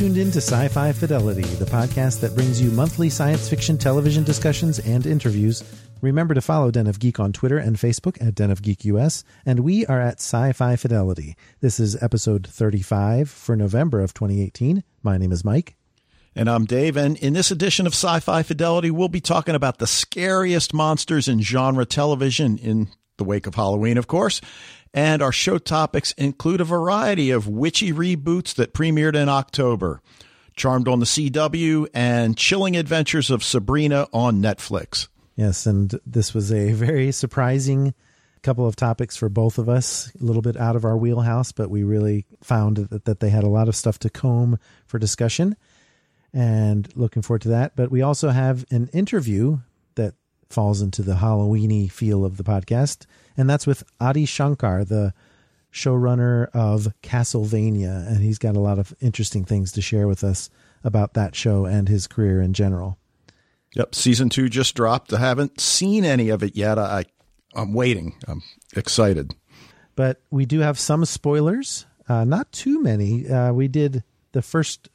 tuned in to Sci Fi Fidelity, the podcast that brings you monthly science fiction television discussions and interviews. Remember to follow Den of Geek on Twitter and Facebook at Den of Geek US, and we are at Sci Fi Fidelity. This is episode 35 for November of 2018. My name is Mike. And I'm Dave, and in this edition of Sci Fi Fidelity, we'll be talking about the scariest monsters in genre television in the wake of Halloween, of course. And our show topics include a variety of witchy reboots that premiered in October Charmed on the CW and Chilling Adventures of Sabrina on Netflix. Yes, and this was a very surprising couple of topics for both of us, a little bit out of our wheelhouse, but we really found that, that they had a lot of stuff to comb for discussion and looking forward to that. But we also have an interview that falls into the Halloweeny feel of the podcast, and that's with Adi Shankar, the showrunner of Castlevania, and he's got a lot of interesting things to share with us about that show and his career in general. Yep, season two just dropped. I haven't seen any of it yet. I, I'm waiting. I'm excited. but we do have some spoilers. Uh, not too many. Uh, we did the first.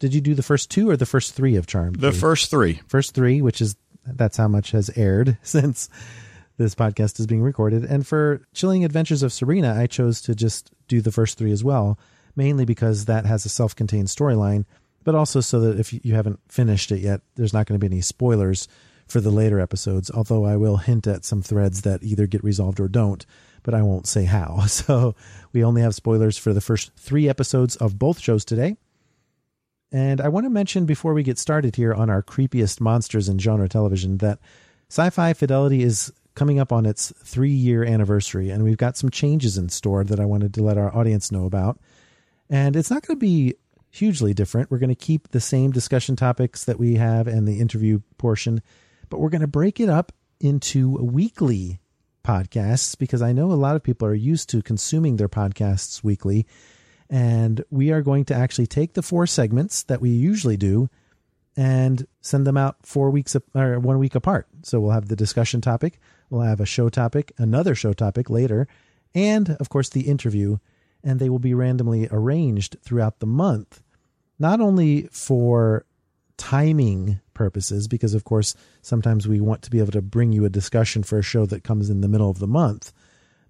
Did you do the first two or the first three of Charmed? The first three. first three, which is that's how much has aired since this podcast is being recorded. And for Chilling Adventures of Sabrina, I chose to just do the first three as well, mainly because that has a self-contained storyline, but also so that if you haven't finished it yet, there's not going to be any spoilers for the later episodes. Although I will hint at some threads that either get resolved or don't, but I won't say how. So we only have spoilers for the first three episodes of both shows today. And I want to mention before we get started here on our creepiest monsters in genre television that Sci Fi Fidelity is coming up on its three year anniversary, and we've got some changes in store that I wanted to let our audience know about. And it's not going to be hugely different. We're going to keep the same discussion topics that we have and the interview portion, but we're going to break it up into weekly podcasts because I know a lot of people are used to consuming their podcasts weekly. And we are going to actually take the four segments that we usually do and send them out four weeks or one week apart. So we'll have the discussion topic, we'll have a show topic, another show topic later, and of course the interview. And they will be randomly arranged throughout the month, not only for timing purposes, because of course sometimes we want to be able to bring you a discussion for a show that comes in the middle of the month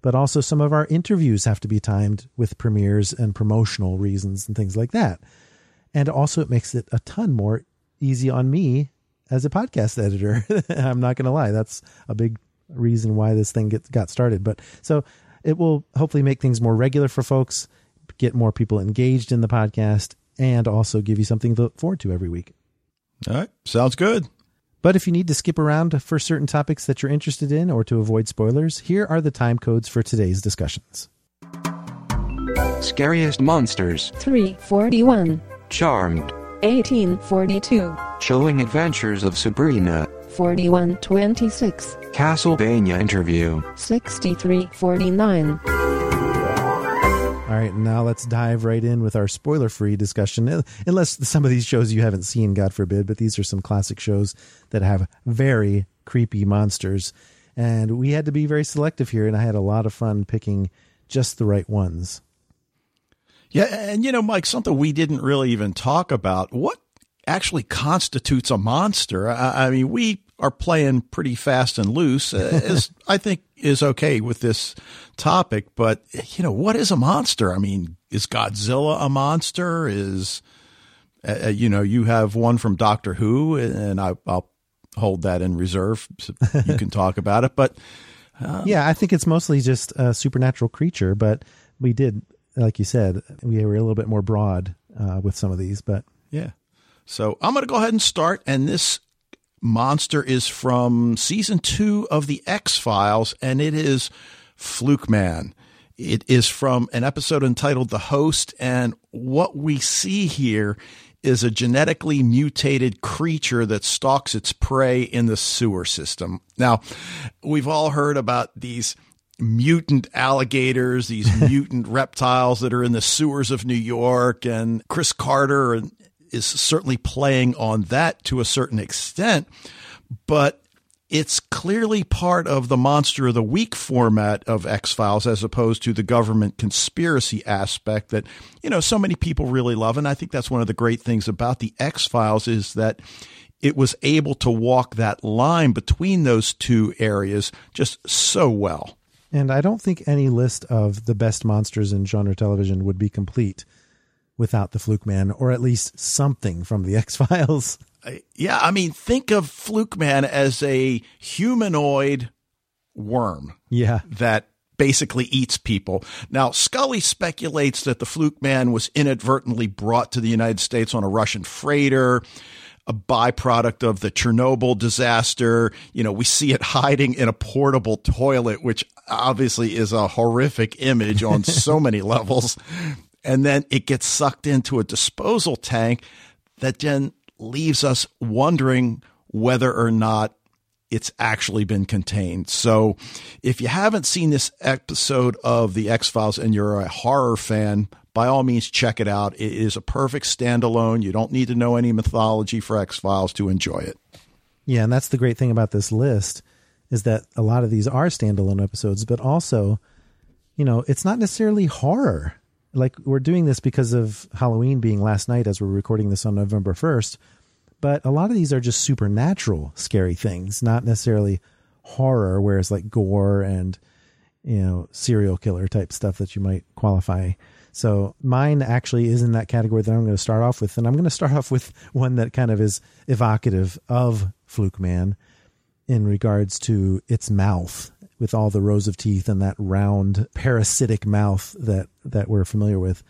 but also some of our interviews have to be timed with premieres and promotional reasons and things like that. And also, it makes it a ton more easy on me as a podcast editor. I'm not going to lie, that's a big reason why this thing get, got started. But so it will hopefully make things more regular for folks, get more people engaged in the podcast, and also give you something to look forward to every week. All right, sounds good. But if you need to skip around for certain topics that you're interested in or to avoid spoilers, here are the time codes for today's discussions. Scariest monsters. 341, Charmed. 1842, Chilling Adventures of Sabrina. 4126, Castlevania interview. 6349. All right, now let's dive right in with our spoiler free discussion. Uh, Unless some of these shows you haven't seen, God forbid, but these are some classic shows that have very creepy monsters. And we had to be very selective here, and I had a lot of fun picking just the right ones. Yeah, and you know, Mike, something we didn't really even talk about. What actually constitutes a monster? I, I mean, we are playing pretty fast and loose, uh, as I think is okay with this topic. But you know, what is a monster? I mean, is Godzilla a monster? Is uh, you know, you have one from Doctor Who, and I, I'll hold that in reserve. So you can talk about it, but yeah, I think it's mostly just a supernatural creature, but we did like you said, we were a little bit more broad uh, with some of these, but Yeah. So I'm going to go ahead and start. And this monster is from season two of The X Files, and it is Fluke Man. It is from an episode entitled The Host. And what we see here is a genetically mutated creature that stalks its prey in the sewer system. Now, we've all heard about these mutant alligators, these mutant reptiles that are in the sewers of New York, and Chris Carter is certainly playing on that to a certain extent, but it's clearly part of the monster of the week format of X Files as opposed to the government conspiracy aspect that, you know, so many people really love. And I think that's one of the great things about the X Files is that it was able to walk that line between those two areas just so well. And I don't think any list of the best monsters in genre television would be complete without the Fluke Man, or at least something from the X Files. Yeah, I mean, think of Fluke Man as a humanoid worm. Yeah. That basically eats people. Now, Scully speculates that the Fluke Man was inadvertently brought to the United States on a Russian freighter, a byproduct of the Chernobyl disaster. You know, we see it hiding in a portable toilet, which obviously is a horrific image on so many levels. And then it gets sucked into a disposal tank that then leaves us wondering whether or not it's actually been contained. So if you haven't seen this episode of The X Files and you're a horror fan, by all means, check it out. It is a perfect standalone. You don't need to know any mythology for X Files to enjoy it. Yeah, and that's the great thing about this list is that a lot of these are standalone episodes, but also, you know, it's not necessarily horror. Like we're doing this because of Halloween being last night as we're recording this on November 1st, but a lot of these are just supernatural scary things, not necessarily horror, whereas like gore and, you know, serial killer type stuff that you might qualify. So mine actually is in that category that I'm going to start off with. And I'm going to start off with one that kind of is evocative of Fluke Man in regards to its mouth with all the rows of teeth and that round parasitic mouth that, that we're familiar with.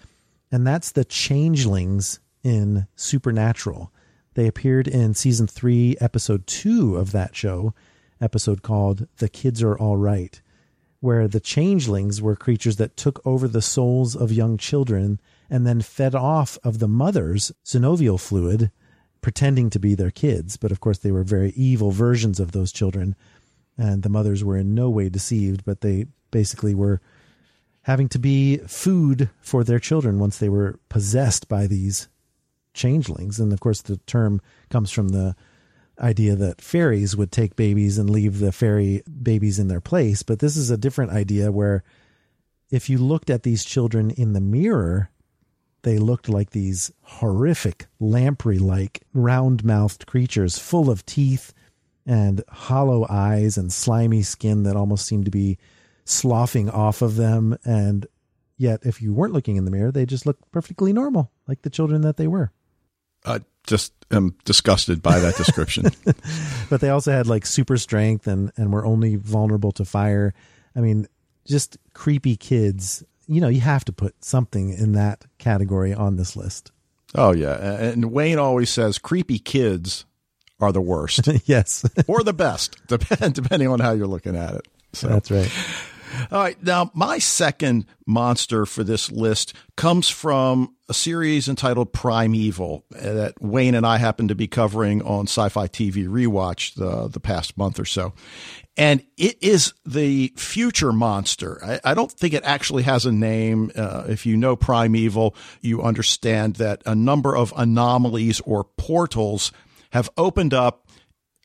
And that's the changelings in Supernatural. They appeared in season three, episode two of that show, episode called The Kids Are All Right, where the changelings were creatures that took over the souls of young children and then fed off of the mother's synovial fluid, pretending to be their kids. But of course, they were very evil versions of those children. And the mothers were in no way deceived, but they basically were having to be food for their children once they were possessed by these changelings. And of course, the term comes from the idea that fairies would take babies and leave the fairy babies in their place. But this is a different idea where if you looked at these children in the mirror, they looked like these horrific, lamprey like, round mouthed creatures full of teeth and hollow eyes and slimy skin that almost seemed to be sloughing off of them. And yet, if you weren't looking in the mirror, they just looked perfectly normal, like the children that they were. I just am disgusted by that description. but they also had like super strength and, and were only vulnerable to fire. I mean, just creepy kids. You know, you have to put something in that category on this list. oh, yeah. And Wayne always says creepy kids are the worst yes, or the best, depend, depending on how you're looking at it. So. that's right. All right. Now, my second monster for this list comes from a series entitled Primeval that Wayne and I happen to be covering on Sci Fi TV Rewatch the, the past month or so. And it is the future monster. I, I don't think it actually has a name. Uh, if you know Primeval, you understand that a number of anomalies or portals have opened up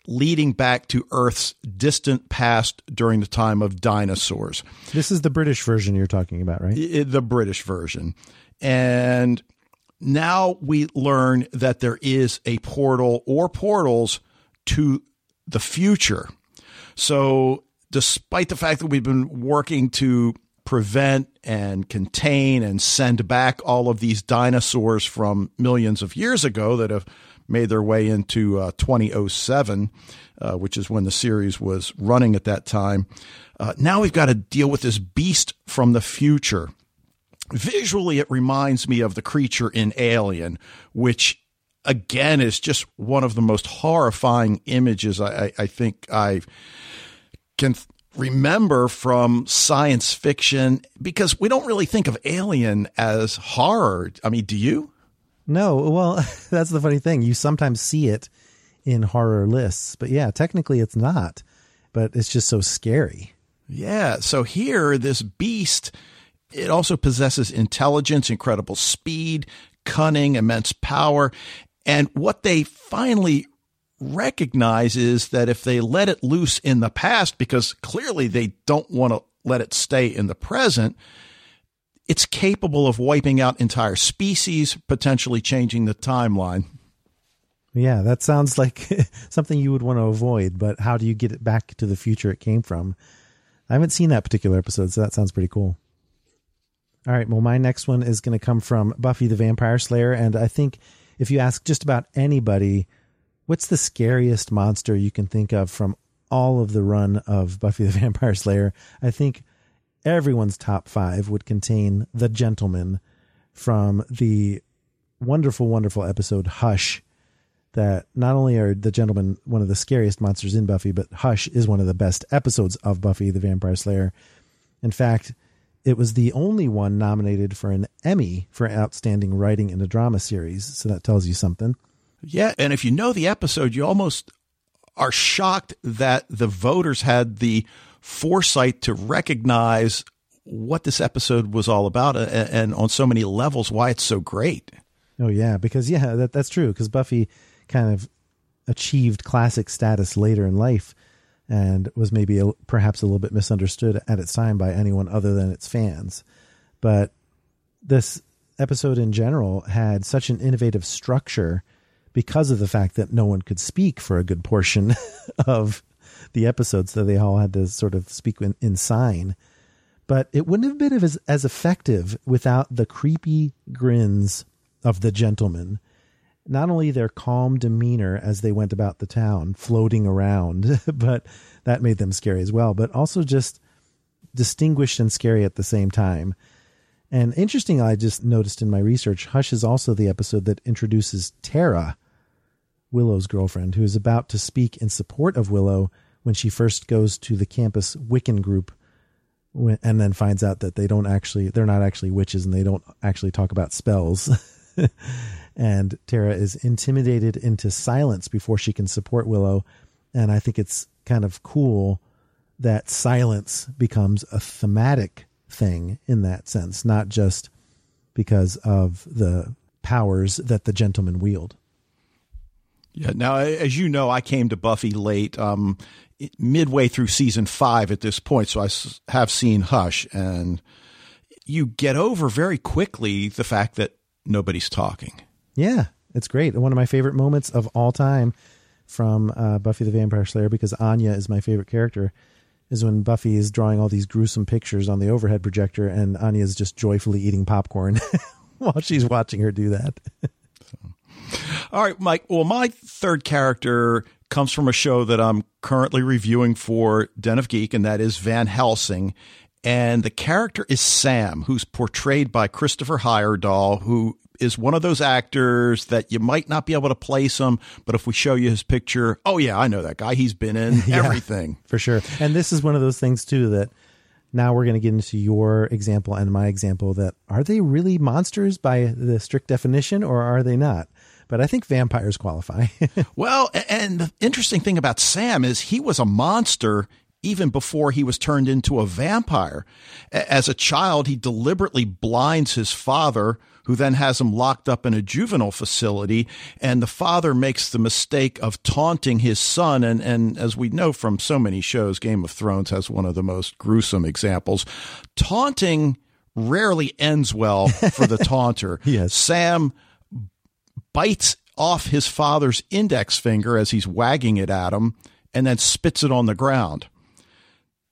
leading back to Earth's distant past during the time of dinosaurs. This is the British version you're talking about, right? I- the British version. And now we learn that there is a portal or portals to the future. So, despite the fact that we've been working to prevent and contain and send back all of these dinosaurs from millions of years ago that have made their way into uh, 2007, uh, which is when the series was running at that time. Uh, now we've got to deal with this beast from the future. visually it reminds me of the creature in Alien, which again is just one of the most horrifying images I, I, I think I can th- remember from science fiction because we don't really think of Alien as horror. I mean, do you? No, well, that's the funny thing. You sometimes see it in horror lists, but yeah, technically it's not. But it's just so scary. Yeah. So here, this beast, it also possesses intelligence, incredible speed, cunning, immense power. And what they finally recognize is that if they let it loose in the past, because clearly they don't want to let it stay in the present, it's capable of wiping out entire species, potentially changing the timeline. Yeah, that sounds like something you would want to avoid, but how do you get it back to the future it came from? I haven't seen that particular episode, so that sounds pretty cool. All right, well, my next one is going to come from Buffy the Vampire Slayer, and I think if you ask just about anybody, what's the scariest monster you can think of from all of the run of Buffy the Vampire Slayer? I think everyone's top five would contain the gentleman from the wonderful, wonderful episode Hush. That not only are the gentlemen one of the scariest monsters in Buffy, but Hush is one of the best episodes of Buffy the Vampire Slayer. In fact, it was the only one nominated for an Emmy for outstanding writing in a drama series. So that tells you something. Yeah. And if you know the episode, you almost are shocked that the voters had the foresight to recognize what this episode was all about uh, and, and on so many levels why it's so great. Oh yeah, because yeah, that that's true. Because Buffy kind of achieved classic status later in life, and was maybe a, perhaps a little bit misunderstood at its time by anyone other than its fans. But this episode in general had such an innovative structure because of the fact that no one could speak for a good portion of the episodes, so they all had to sort of speak in, in sign. But it wouldn't have been as, as effective without the creepy grins of the gentlemen. Not only their calm demeanor as they went about the town, floating around, but that made them scary as well, but also just distinguished and scary at the same time. And interesting, I just noticed in my research, Hush is also the episode that introduces Tara, Willow's girlfriend, who is about to speak in support of Willow when she first goes to the campus Wiccan group and then finds out that they don't actually, they're not actually witches and they don't actually talk about spells. and Tara is intimidated into silence before she can support Willow. And I think it's kind of cool that silence becomes a thematic thing in that sense, not just because of the powers that the gentlemen wield. Yeah. Now, as you know, I came to Buffy late, um, midway through season five at this point, so I have seen Hush, and you get over very quickly the fact that nobody's talking. Yeah, it's great. One of my favorite moments of all time from uh, Buffy the Vampire Slayer, because Anya is my favorite character, is when Buffy is drawing all these gruesome pictures on the overhead projector, and Anya is just joyfully eating popcorn while she's watching her do that. All right, Mike. Well, my third character comes from a show that I'm currently reviewing for Den of Geek, and that is Van Helsing. And the character is Sam, who's portrayed by Christopher Heyerdahl, who is one of those actors that you might not be able to place him, but if we show you his picture, oh yeah, I know that guy. He's been in Yeah. everything. for sure. And this is one of those things too that now we're going to get into your example and my example that are they really monsters by the strict definition or are they not? But I think vampires qualify. Well, and the interesting thing about Sam is he was a monster even before he was turned into a vampire. As a child, he deliberately blinds his father, who then has him locked up in a juvenile facility. And the father makes the mistake of taunting his son. And, and as we know from so many shows, Game of Thrones has one of the most gruesome examples. Taunting rarely ends well for the taunter. Yes. Sam bites off his father's index finger as he's wagging it at him and then spits it on the ground.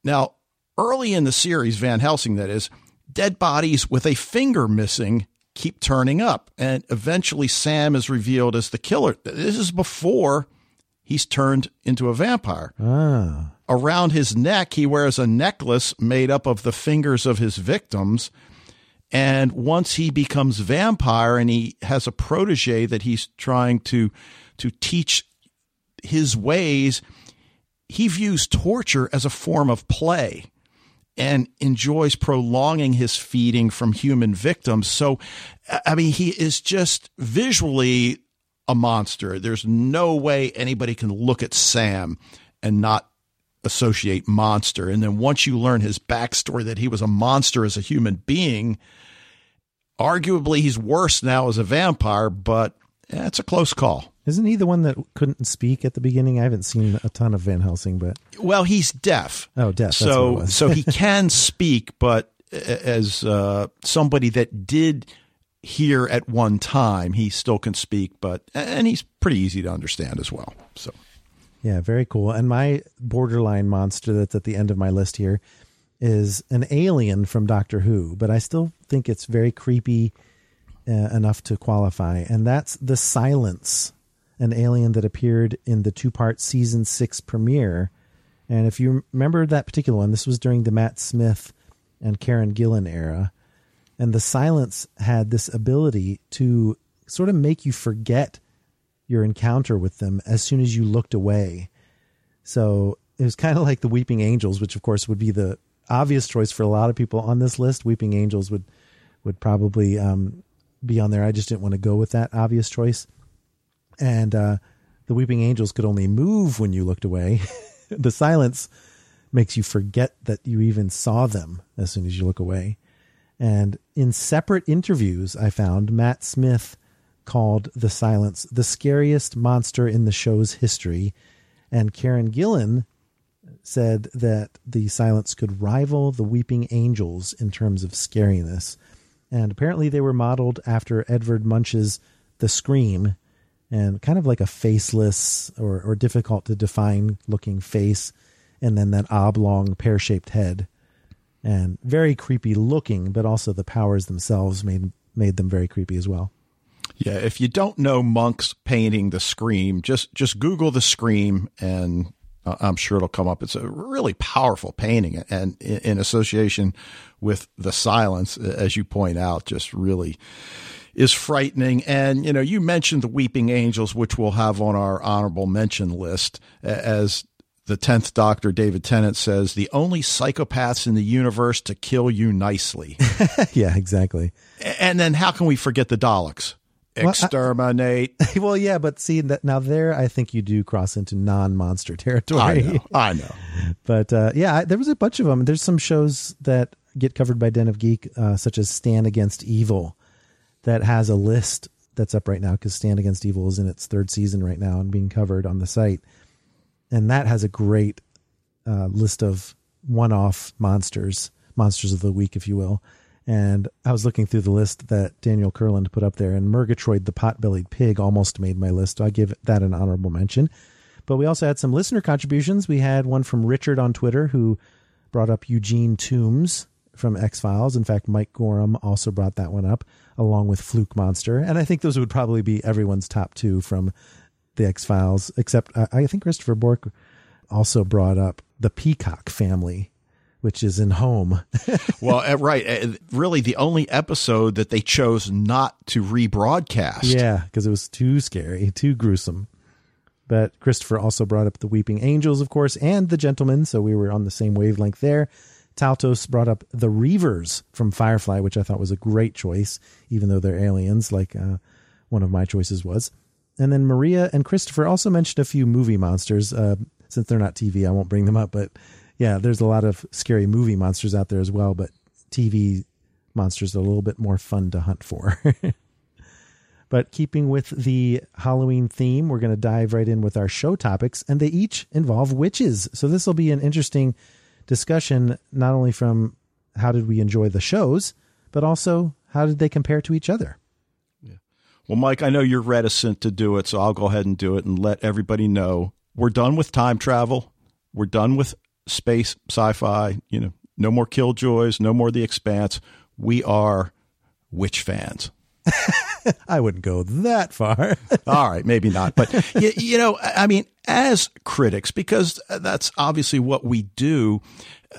Now, early in the series, Van Helsing, that is, dead bodies with a finger missing keep turning up. And eventually, Sam is revealed as the killer. This is before he's turned into a vampire. ah, Around his neck, he wears a necklace made up of the fingers of his victims. And once he becomes vampire and he has a protege that he's trying to to teach his ways, he views torture as a form of play and enjoys prolonging his feeding from human victims. So, I mean, he is just visually a monster. There's no way anybody can look at Sam and not associate monster. And then once you learn his backstory that he was a monster as a human being, arguably he's worse now as a vampire, but yeah, it's a close call. Isn't he the one that couldn't speak at the beginning? I haven't seen a ton of Van Helsing, but Well, he's deaf. Oh, deaf, that's what it So so he can speak, but as uh, somebody that did hear at one time, he still can speak. But and he's pretty easy to understand as well. So yeah, very cool. And my borderline monster that's at the end of my list here is an alien from Doctor Who, but I still think it's very creepy uh, enough to qualify, and that's the Silence, an alien that appeared in the two-part season six premiere. And if you remember that particular one, this was during the Matt Smith and Karen Gillan era. And the silence had this ability to sort of make you forget your encounter with them as soon as you looked away. So it was kind of like the Weeping Angels, which of course would be the obvious choice for a lot of people on this list. Weeping Angels would would probably um, be on there. I just didn't want to go with that obvious choice. And uh, the Weeping Angels could only move when you looked away. the silence makes you forget that you even saw them as soon as you look away. And in separate interviews, I found Matt Smith called the silence the scariest monster in the show's history. And Karen Gillan said that the silence could rival the weeping angels in terms of scariness. And apparently they were modeled after Edvard Munch's The Scream and kind of like a faceless or, or difficult to define looking face and then that oblong pear shaped head and very creepy looking, but also the powers themselves made made them very creepy as well. yeah, if you don't know Munch's painting the Scream, just just Google the Scream and Uh, I'm sure it'll come up. It's a really powerful painting, and in, in association with the silence, as you point out, just really is frightening. And you know, you mentioned the Weeping Angels, which we'll have on our honorable mention list, as the tenth Doctor David Tennant says, the only psychopaths in the universe to kill you nicely. yeah, exactly. and then how can we forget the Daleks? I- Exterminate. well, yeah, but see that now there, I think you do cross into non-monster territory. I know. I know. but uh, yeah, I, there was a bunch of them. There's some shows that get covered by Den of Geek, uh, such as Stan Against Evil, that has a list that's up right now because Stan Against Evil is in its third season right now and being covered on the site, and that has a great uh, list of one-off monsters, monsters of the week, if you will. And I was looking through the list that Daniel Kurland put up there, and Murgatroyd the pot-bellied pig almost made my list. So I give that an honorable mention. But we also had some listener contributions. We had one from Richard on Twitter who brought up Eugene Tooms from X Files. In fact, Mike Gorham also brought that one up along with Fluke Monster. And I think those would probably be everyone's top two from the X Files, except uh, I think Christopher Bork also brought up the Peacock family, which is in Home. Well, uh, right. Uh, really, the only episode that they chose not to rebroadcast. Yeah, because it was too scary, too gruesome. But Christopher also brought up the Weeping Angels, of course, and the Gentlemen, so we were on the same wavelength there. Taltos brought up the Reavers from Firefly, which I thought was a great choice, even though they're aliens, like uh, one of my choices was. And then Maria and Christopher also mentioned a few movie monsters. Uh, since they're not TV, I won't bring them up. But yeah, there's a lot of scary movie monsters out there as well. But TV monsters are a little bit more fun to hunt for. But keeping with the Halloween theme, we're going to dive right in with our show topics, and they each involve witches. So this will be an interesting discussion, not only from how did we enjoy the shows, but also how did they compare to each other. Yeah. Well, Mike, I know you're reticent to do it, so I'll go ahead and do it and let everybody know we're done with time travel. We're done with space sci-fi. You know, no more killjoys, no more The Expanse. We are witch fans. I wouldn't go that far. All right, maybe not, but you, you know, I mean, as critics, because that's obviously what we do.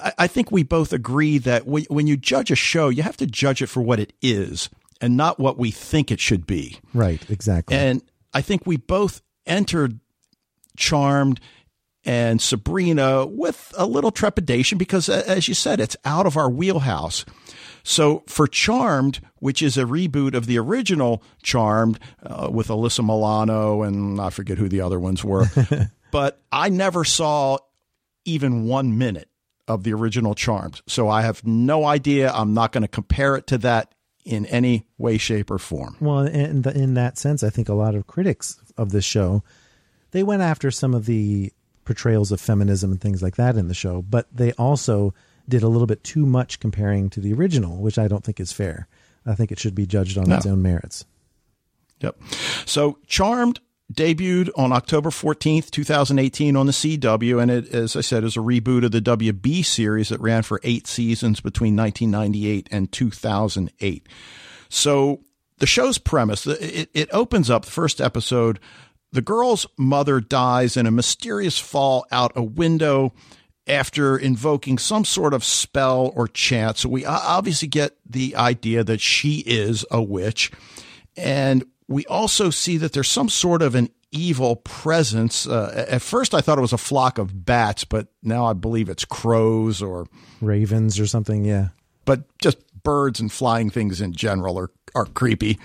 I, I think we both agree that when, when you judge a show, you have to judge it for what it is and not what we think it should be. Right, exactly. And I think we both entered Charmed and Sabrina with a little trepidation because, as you said, it's out of our wheelhouse. So for Charmed, which is a reboot of the original Charmed uh, with Alyssa Milano and I forget who the other ones were, but I never saw even one minute of the original Charmed. So I have no idea. I'm not going to compare it to that in any way, shape, or form. Well, in the, in that sense, I think a lot of critics of this show they went after some of the portrayals of feminism and things like that in the show, but they also did a little bit too much comparing to the original, which I don't think is fair. I think it should be judged on No. its own merits. Yep. So Charmed debuted on October 14th, 2018 on the CW. And it, as I said, is a reboot of the WB series that ran for eight seasons between 1998 and 2008. So the show's premise, it, it opens up the first episode. The girl's mother dies in a mysterious fall out a window after invoking some sort of spell or chant. So we obviously get the idea that she is a witch. And we also see that there's some sort of an evil presence. Uh, at first, I thought it was a flock of bats, but now I believe it's crows or, Ravens or something, yeah. but just birds and flying things in general are, are creepy.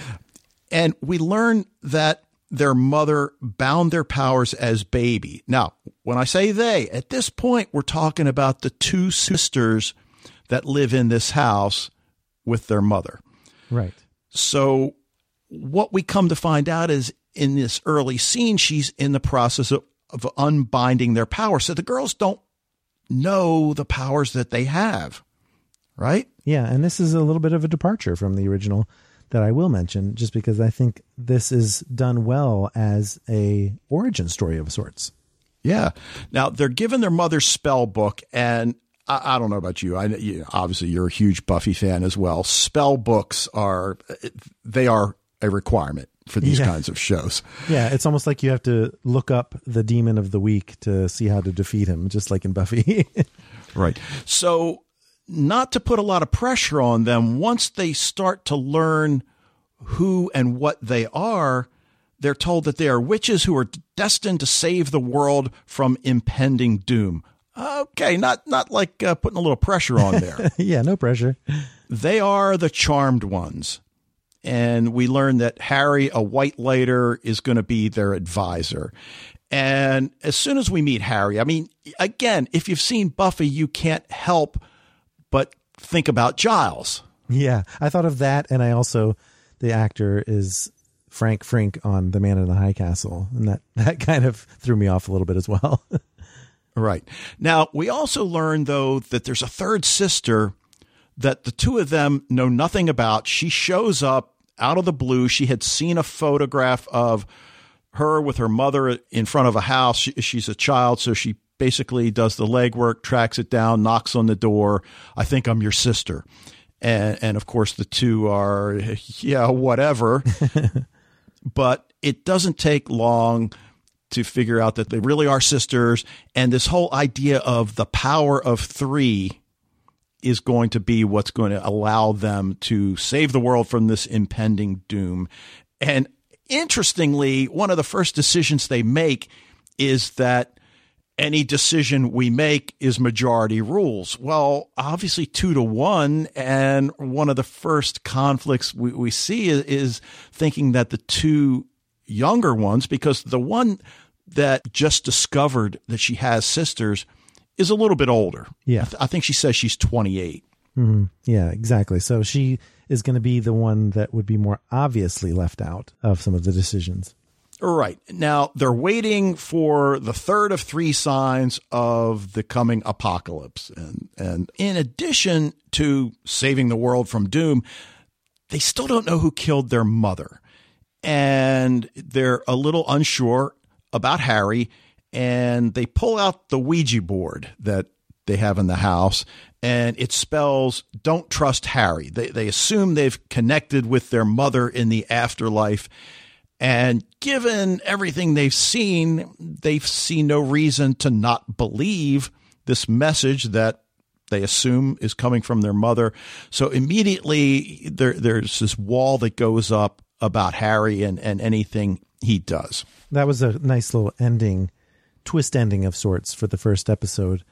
and we learn that their mother bound their powers as baby. Now, when I say they, at this point, we're talking about the two sisters that live in this house with their mother. Right. So what we come to find out is in this early scene, she's in the process of, of unbinding their power. So the girls don't know the powers that they have, right? Yeah, and this is a little bit of a departure from the original that I will mention, just because I think this is done well as a origin story of sorts. Yeah. Now they're given their mother's spell book, and I, I don't know about you. I you, obviously you're a huge Buffy fan as well. Spell books are they are a requirement for these Yeah. kinds of shows. Yeah, it's almost like you have to look up the demon of the week to see how to defeat him, just like in Buffy. Right. So, not to put a lot of pressure on them, once they start to learn who and what they are, they're told that they are witches who are destined to save the world from impending doom. Okay, not not like uh, putting a little pressure on there. yeah, no pressure. they are the charmed ones. And we learn that Harry, a Whitelighter, is going to be their advisor. And as soon as we meet Harry, I mean, again, if you've seen Buffy, you can't help but think about Giles. Yeah, I thought of that, and I also the actor is Frank Frink on The Man in the High Castle, and that that kind of threw me off a little bit as well. Right. Now, we also learn, though, that there's a third sister that the two of them know nothing about. She shows up out of the blue. She had seen a photograph of her with her mother in front of a house. She, she's a child, so she basically does the legwork, tracks it down, knocks on the door. I think I'm your sister. And, and of course, the two are, yeah, whatever. but it doesn't take long to figure out that they really are sisters. And this whole idea of the power of three is going to be what's going to allow them to save the world from this impending doom. And interestingly, one of the first decisions they make is that any decision we make is majority rules. Well, obviously, two to one. And one of the first conflicts we, we see is, is thinking that the two younger ones, because the one that just discovered that she has sisters is a little bit older. Yeah. I, th- I think she says she's 28. Mm-hmm. yeah, exactly. So she is going to be the one that would be more obviously left out of some of the decisions. Right. Now they're waiting for the third of three signs of the coming apocalypse. And, and in addition to saving the world from doom, they still don't know who killed their mother. And they're a little unsure about Harry. And they pull out the Ouija board that they have in the house and it spells don't trust Harry. They, they assume they've connected with their mother in the afterlife. And given everything they've seen, they see no reason to not believe this message that they assume is coming from their mother. So immediately there, there's this wall that goes up about Harry and, and anything he does. That was a nice little ending, twist ending of sorts for the first episode.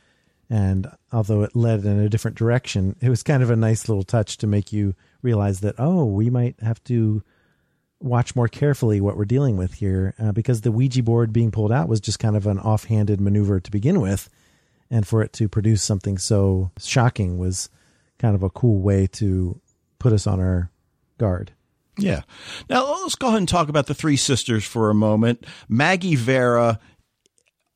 And although it led in a different direction, it was kind of a nice little touch to make you realize that, oh, we might have to watch more carefully what we're dealing with here uh, because the Ouija board being pulled out was just kind of an offhanded maneuver to begin with. And for it to produce something so shocking was kind of a cool way to put us on our guard. Yeah. Now let's go ahead and talk about the three sisters for a moment. Maggie Vera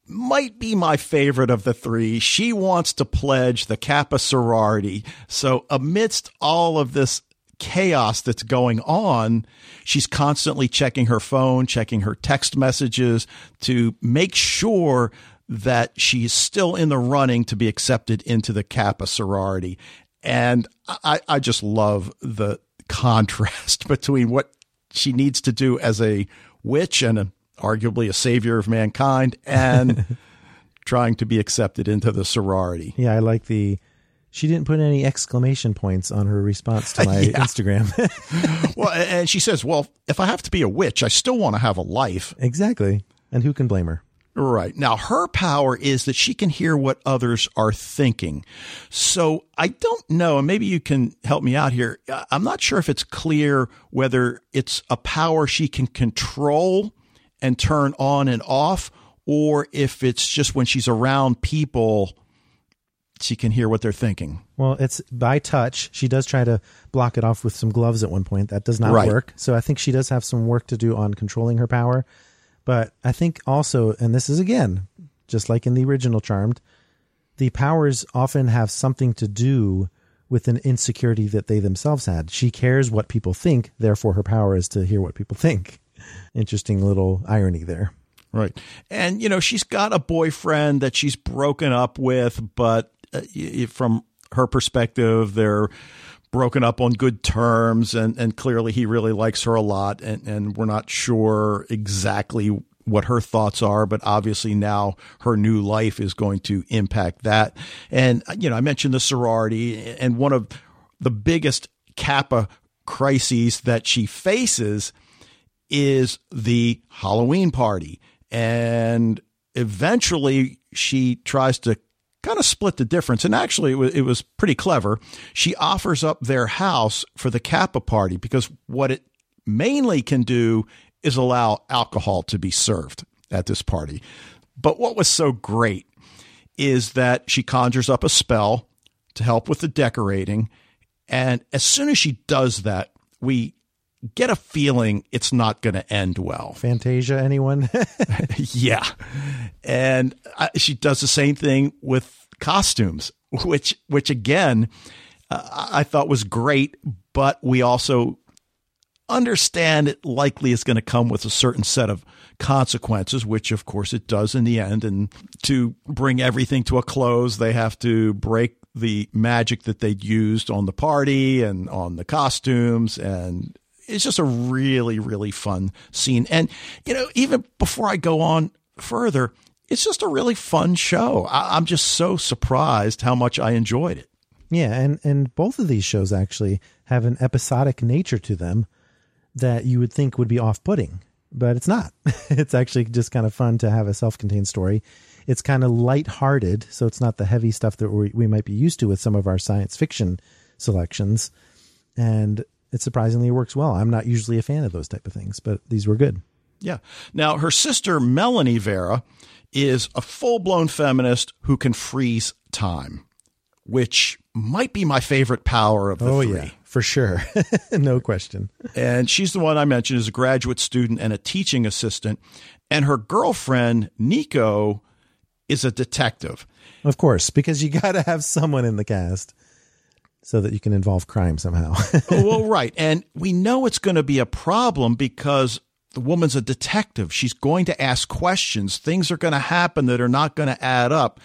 might be my favorite of the three. She wants to pledge the Kappa sorority. So amidst all of this chaos that's going on, she's constantly checking her phone, checking her text messages to make sure that she's still in the running to be accepted into the Kappa sorority. And I, I just love the contrast between what she needs to do as a witch and a, arguably a savior of mankind and trying to be accepted into the sorority. Yeah, I like the. She didn't put any exclamation points on her response to my Yeah. Instagram. well, and she says, "Well, if I have to be a witch, I still want to have a life." exactly. And who can blame her? Right. Now, her power is that she can hear what others are thinking. So I don't know, and maybe you can help me out here. I'm not sure if it's clear whether it's a power she can control and turn on and off, or if it's just when she's around people, she can hear what they're thinking. Well, it's by touch. She does try to block it off with some gloves at one point. That does not Right. work. So I think she does have some work to do on controlling her power. But I think also, and this is again, just like in the original Charmed, the powers often have something to do with an insecurity that they themselves had. She cares what people think, therefore her power is to hear what people think. Interesting little irony there. Right. And, you know, she's got a boyfriend that she's broken up with, but from her perspective, they're broken up on good terms. And, and clearly he really likes her a lot. And, and we're not sure exactly what her thoughts are, but obviously now her new life is going to impact that. And, uh, you know, I mentioned the sorority and one of the biggest Kappa crises that she faces is the Halloween party. And eventually she tries to kind of split the difference. And actually, it was, it was pretty clever. She offers up their house for the Kappa party because what it mainly can do is allow alcohol to be served at this party. But what was so great is that she conjures up a spell to help with the decorating. And as soon as she does that, we get a feeling it's not going to end well. Fantasia, anyone? yeah. And I, she does the same thing with costumes, which, which again, uh, I thought was great, but we also understand it likely is going to come with a certain set of consequences, which of course it does in the end. And to bring everything to a close, they have to break the magic that they'd used on the party and on the costumes. And it's just a really, really fun scene. And, you know, even before I go on further, it's just a really fun show. I, I'm just so surprised how much I enjoyed it. Yeah, and and both of these shows actually have an episodic nature to them that you would think would be off-putting, but it's not. it's actually just kind of fun to have a self-contained story. It's kind of light-hearted, so it's not the heavy stuff that we, we might be used to with some of our science fiction selections, and it surprisingly works well. I'm not usually a fan of those type of things, but these were good. Yeah. Now, her sister, Melanie Vera, is a full blown feminist who can freeze time, which might be my favorite power of the oh three. yeah, for sure, no question. And she's the one I mentioned as a graduate student and a teaching assistant. And her girlfriend, Niko, is a detective. Of course, because you got to have someone in the cast so that you can involve crime somehow. Oh, well, right. And we know it's going to be a problem because the woman's a detective. She's going to ask questions. Things are going to happen that are not going to add up.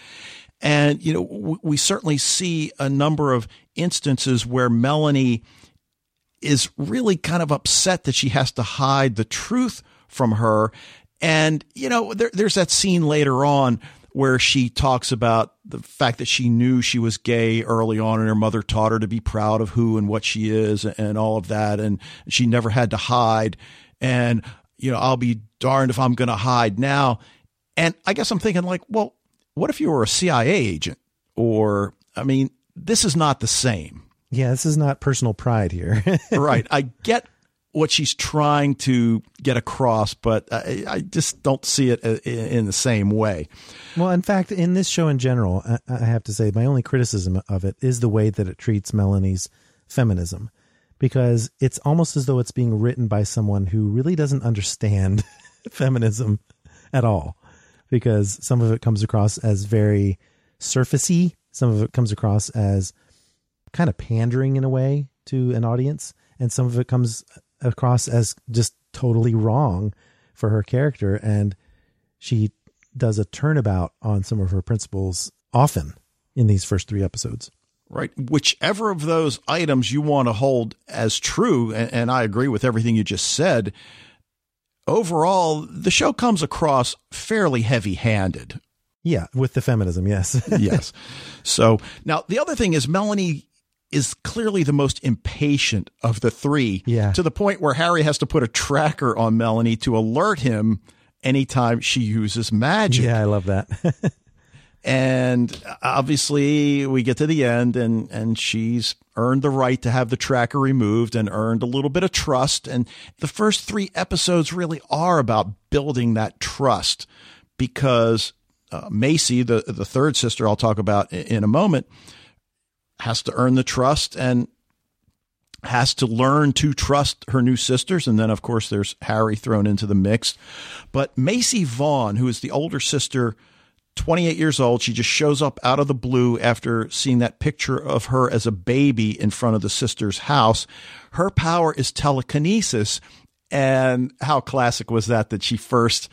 And, you know, we certainly see a number of instances where Melanie is really kind of upset that she has to hide the truth from her. And, you know, there, there's that scene later on where she talks about the fact that she knew she was gay early on and her mother taught her to be proud of who and what she is and all of that. And she never had to hide. And, you know, I'll be darned if I'm going to hide now. And I guess I'm thinking like, well, what if you were a CIA agent or, I mean, this is not the same. Yeah, this is not personal pride here. right. I get what she's trying to get across, but I, I just don't see it uh, in the same way. well, in fact, in this show in general, I, I have to say my only criticism of it is the way that it treats Melanie's feminism, because it's almost as though it's being written by someone who really doesn't understand feminism at all, because some of it comes across as very surfacey, some of it comes across as kind of pandering in a way to an audience, and some of it comes across as just totally wrong for her character. And she does a turnabout on some of her principles often in these first three episodes. Right. Whichever of those items you want to hold as true, and, and I agree with everything you just said, overall, the show comes across fairly heavy handed. Yeah, with the feminism, yes. yes. So now the other thing is Melanie is clearly the most impatient of the three. Yeah. To the point where Harry has to put a tracker on Melanie to alert him anytime she uses magic. yeah, I love that. And obviously, we get to the end, and and she's earned the right to have the tracker removed, and earned a little bit of trust. And the first three episodes really are about building that trust, because uh, Macy, the the third sister, I'll talk about in a moment, has to earn the trust and has to learn to trust her new sisters. And then, of course, there's Harry thrown into the mix. But Macy Vaughn, who is the older sister, 28 years old, she just shows up out of the blue after seeing that picture of her as a baby in front of the sister's house. Her power is telekinesis. And how classic was that that she first,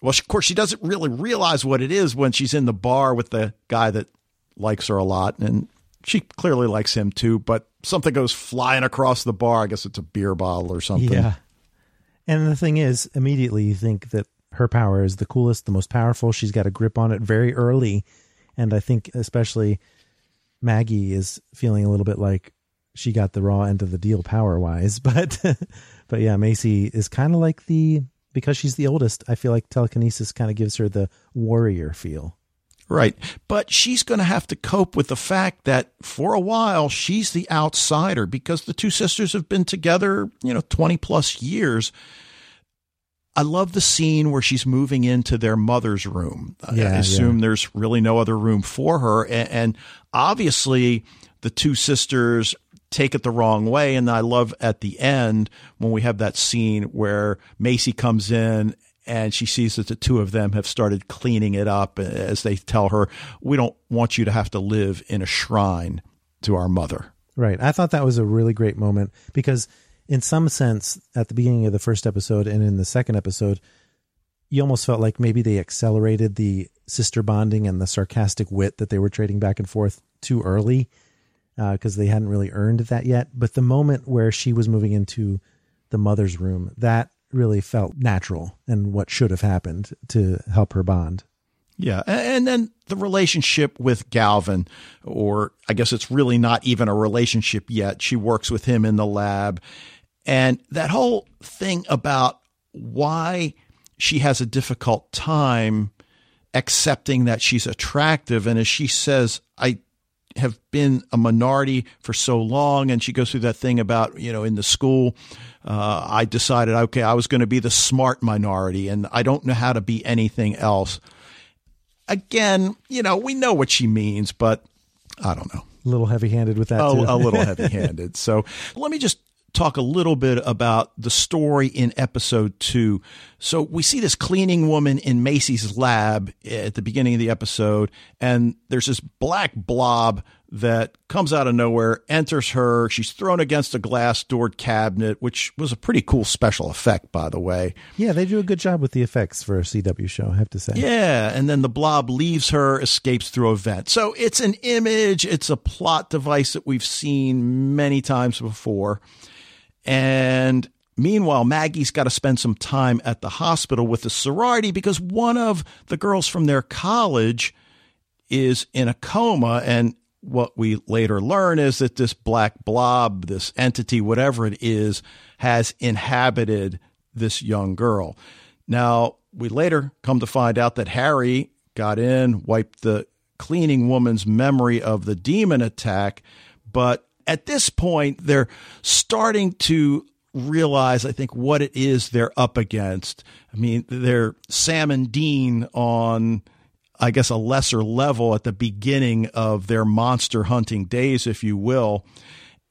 well, of course, she doesn't really realize what it is when she's in the bar with the guy that likes her a lot. And she clearly likes him too, but something goes flying across the bar. I guess it's a beer bottle or something. yeah. And the thing is, immediately you think that her power is the coolest, the most powerful. She's got a grip on it very early. And I think especially Maggie is feeling a little bit like she got the raw end of the deal power wise. But but yeah, Macy is kind of like the because she's the oldest, I feel like telekinesis kind of gives her the warrior feel. Right. But she's going to have to cope with the fact that for a while she's the outsider because the two sisters have been together, you know, 20 plus years. I love the scene where she's moving into their mother's room. Yeah, I assume yeah. there's really no other room for her. And, and obviously, the two sisters take it the wrong way. And I love at the end when we have that scene where Macy comes in and she sees that the two of them have started cleaning it up as they tell her, We don't want you to have to live in a shrine to our mother. Right. I thought that was a really great moment because, in some sense, at the beginning of the first episode and in the second episode, you almost felt like maybe they accelerated the sister bonding and the sarcastic wit that they were trading back and forth too early because uh, they hadn't really earned that yet. But the moment where she was moving into the mother's room, that really felt natural and what should have happened to help her bond. Yeah. And then the relationship with Galvin, or I guess it's really not even a relationship yet. She works with him in the lab. And that whole thing about why she has a difficult time accepting that she's attractive. And as she says, I have been a minority for so long. And she goes through that thing about, you know, in the school, uh, I decided, okay, I was going to be the smart minority and I don't know how to be anything else. Again, you know, we know what she means, but I don't know. A little heavy handed with that. A, too. a little heavy handed. So let me just talk a little bit about the story in episode two. So we see this cleaning woman in Macy's lab at the beginning of the episode, and there's this black blob that comes out of nowhere, enters her. She's thrown against a glass doored cabinet, which was a pretty cool special effect, by the way. yeah, they do a good job with the effects for a CW show, I have to say. Yeah, and then the blob leaves her, escapes through a vent. So it's an image, it's a plot device that we've seen many times before. And Meanwhile, Maggie's got to spend some time at the hospital with the sorority because one of the girls from their college is in a coma. And what we later learn is that this black blob, this entity, whatever it is, has inhabited this young girl. Now, we later come to find out that Harry got in, wiped the cleaning woman's memory of the demon attack, but at this point, they're starting to realize, I think, what it is they're up against. I mean, they're Sam and Dean on, I guess, a lesser level at the beginning of their monster hunting days, if you will.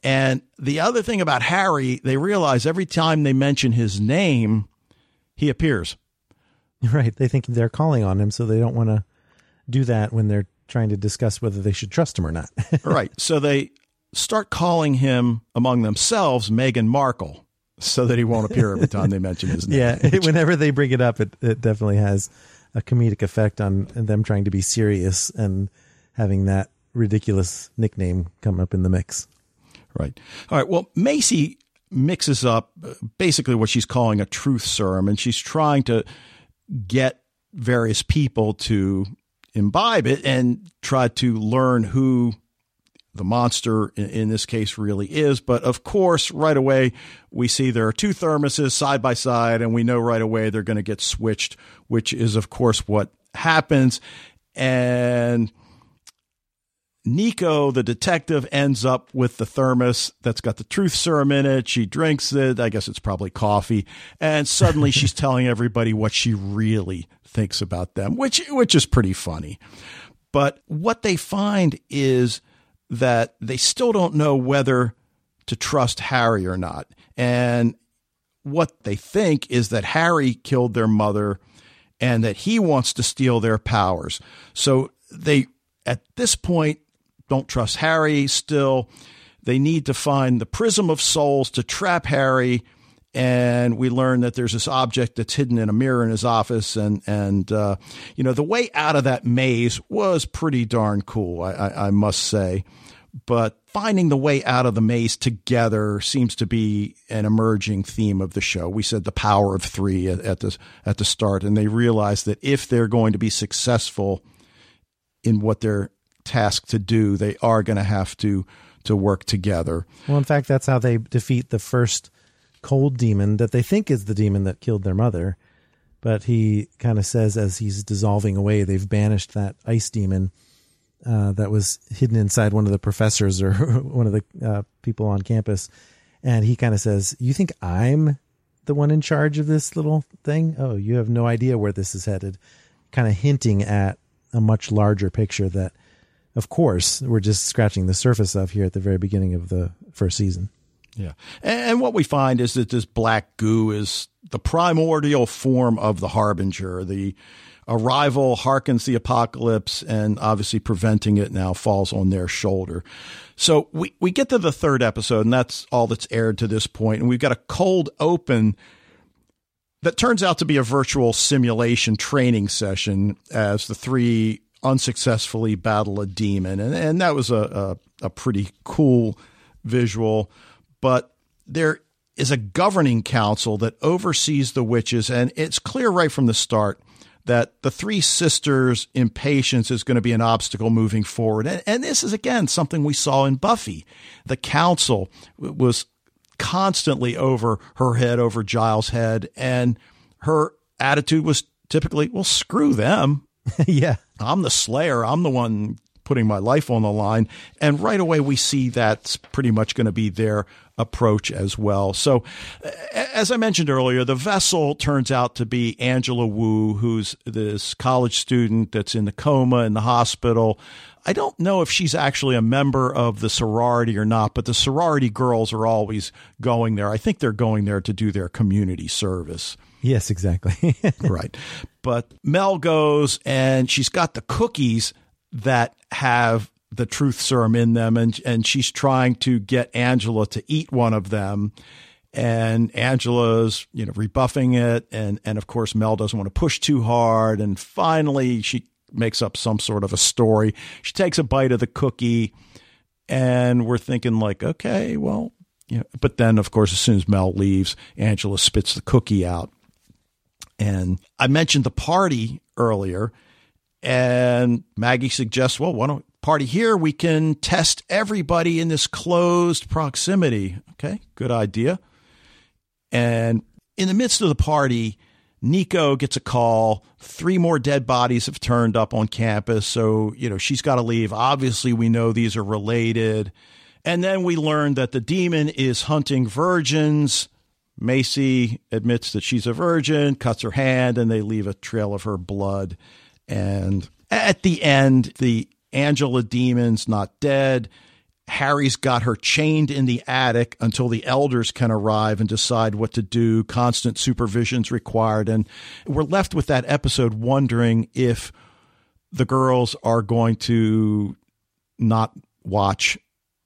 And the other thing about Harry, they realize every time they mention his name, he appears. Right. They think they're calling on him, so they don't want to do that when they're trying to discuss whether they should trust him or not. right. So they start calling him among themselves Meghan Markle so that he won't appear every time they mention his name. yeah. Whenever they bring it up, it, it definitely has a comedic effect on them trying to be serious and having that ridiculous nickname come up in the mix. Right. All right. Well, Macy mixes up uh, basically what she's calling a truth serum, and she's trying to get various people to imbibe it and try to learn who the monster in, in, this case really is. But of course, right away, we see there are two thermoses side by side, and we know right away they're going to get switched, which is, of course, what happens. And Niko, the detective, ends up with the thermos that's got the truth serum in it. She drinks it. I guess it's probably coffee. And suddenly she's telling everybody what she really thinks about them, which, which is pretty funny. But what they find is that they still don't know whether to trust Harry or not. And what they think is that Harry killed their mother and that he wants to steal their powers. So they, at this point, don't trust Harry still. They need to find the prism of souls to trap Harry. And we learn that there's this object that's hidden in a mirror in his office. And, and uh, you know, the way out of that maze was pretty darn cool, I, I, I must say. But finding the way out of the maze together seems to be an emerging theme of the show. We said the power of three at, at the at the start, and they realize that if they're going to be successful in what they're tasked to do, they are going to have to to work together. Well, in fact, that's how they defeat the first cold demon that they think is the demon that killed their mother. But he kind of says as he's dissolving away, they've banished that ice demon uh, that was hidden inside one of the professors or one of the uh, people on campus. And he kind of says, You think I'm the one in charge of this little thing? Oh, you have no idea where this is headed. Kind of hinting at a much larger picture that, of course, we're just scratching the surface of here at the very beginning of the first season. Yeah. And what we find is that this black goo is the primordial form of the harbinger, the arrival harkens the apocalypse, and obviously preventing it now falls on their shoulder. So we, we get to the third episode, and that's all that's aired to this point. and we've got a cold open that turns out to be a virtual simulation training session as the three unsuccessfully battle a demon. And, and that was a, a, a pretty cool visual. But there is a governing council that oversees the witches, and it's clear right from the start that the three sisters' impatience is going to be an obstacle moving forward. And, and, this is, again, something we saw in Buffy. The council was constantly over her head, over Giles' head, and her attitude was typically, well, screw them. yeah. I'm the slayer. I'm the one putting my life on the line. And right away, we see that's pretty much going to be their approach as well. So, as I mentioned earlier, the vessel turns out to be Angela Wu, who's this college student that's in the coma in the hospital. I don't know if she's actually a member of the sorority or not, but the sorority girls are always going there. I think they're going there to do their community service. Yes, exactly. right. But Mel goes and she's got the cookies that have the truth serum in them. And and she's trying to get Angela to eat one of them. And Angela's you know rebuffing it. And and of course Mel doesn't want to push too hard. And finally she makes up some sort of a story. She takes a bite of the cookie. And we're thinking like okay well you know, but then, of course, as soon as Mel leaves, Angela spits the cookie out. And I mentioned the party earlier, and Maggie suggests, well, why don't party here? We can test everybody in this closed proximity. Okay, good idea. And in the midst of the party, Niko gets a call. Three more dead bodies have turned up on campus. So, you know, she's got to leave. Obviously, we know these are related. And then we learn that the demon is hunting virgins. Macy admits that she's a virgin, cuts her hand, and they leave a trail of her blood. And at the end, the Angela demon's not dead. Harry's got her chained in the attic until the elders can arrive and decide what to do. Constant supervision's required. And we're left with that episode wondering if the girls are going to not watch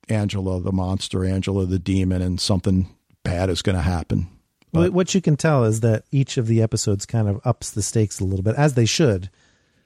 Angela the monster, Angela the demon, and something bad is going to happen. But, what you can tell is that each of the episodes kind of ups the stakes a little bit, as they should.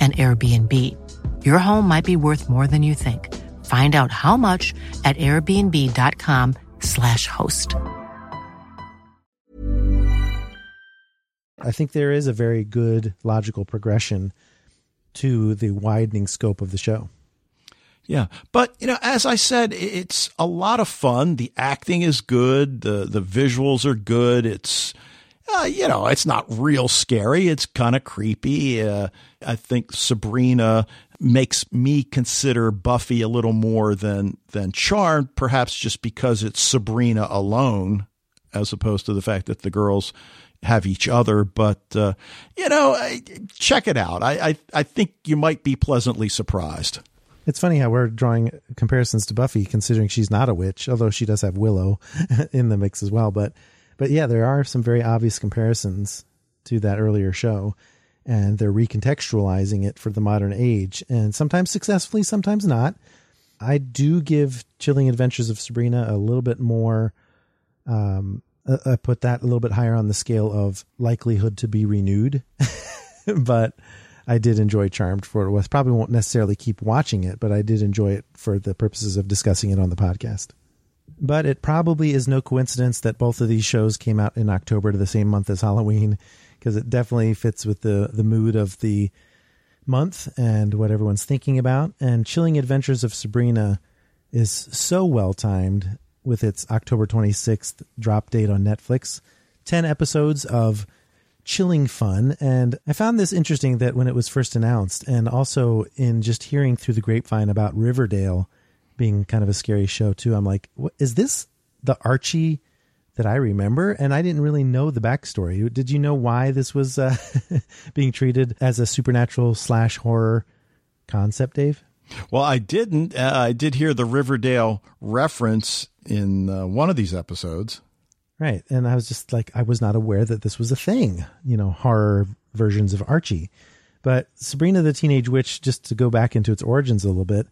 an Airbnb. Your home might be worth more than you think. Find out how much at airbnb.com/slash host. I think there is a very good logical progression to the widening scope of the show. Yeah, but you know, as I said, it's a lot of fun. The acting is good. the The visuals are good. It's uh, you know, it's not real scary. It's kind of creepy. Uh, I think Sabrina makes me consider Buffy a little more than than Charmed, perhaps just because it's Sabrina alone, as opposed to the fact that the girls have each other. But uh, you know, check it out. I, I I think you might be pleasantly surprised. It's funny how we're drawing comparisons to Buffy, considering she's not a witch, although she does have Willow in the mix as well. But but yeah, there are some very obvious comparisons to that earlier show, and they're recontextualizing it for the modern age, and sometimes successfully, sometimes not. I do give Chilling Adventures of Sabrina a little bit more. Um, I put that a little bit higher on the scale of likelihood to be renewed, but I did enjoy Charmed for it was. Probably won't necessarily keep watching it, but I did enjoy it for the purposes of discussing it on the podcast. But it probably is no coincidence that both of these shows came out in October to the same month as Halloween, because it definitely fits with the the mood of the month and what everyone's thinking about. And Chilling Adventures of Sabrina is so well timed with its October 26th drop date on Netflix. 10 episodes of chilling fun. And I found this interesting that when it was first announced, and also in just hearing through the grapevine about Riverdale being kind of a scary show too, I'm like, what, is this the Archie that I remember? And I didn't really know the backstory. Did you know why this was uh, being treated as a supernatural slash horror concept, Dave? Well, I didn't. Uh, I did hear the Riverdale reference in uh, one of these episodes. Right. And I was just like, I was not aware that this was a thing, you know, horror versions of Archie. But Sabrina the Teenage Witch, just to go back into its origins a little bit,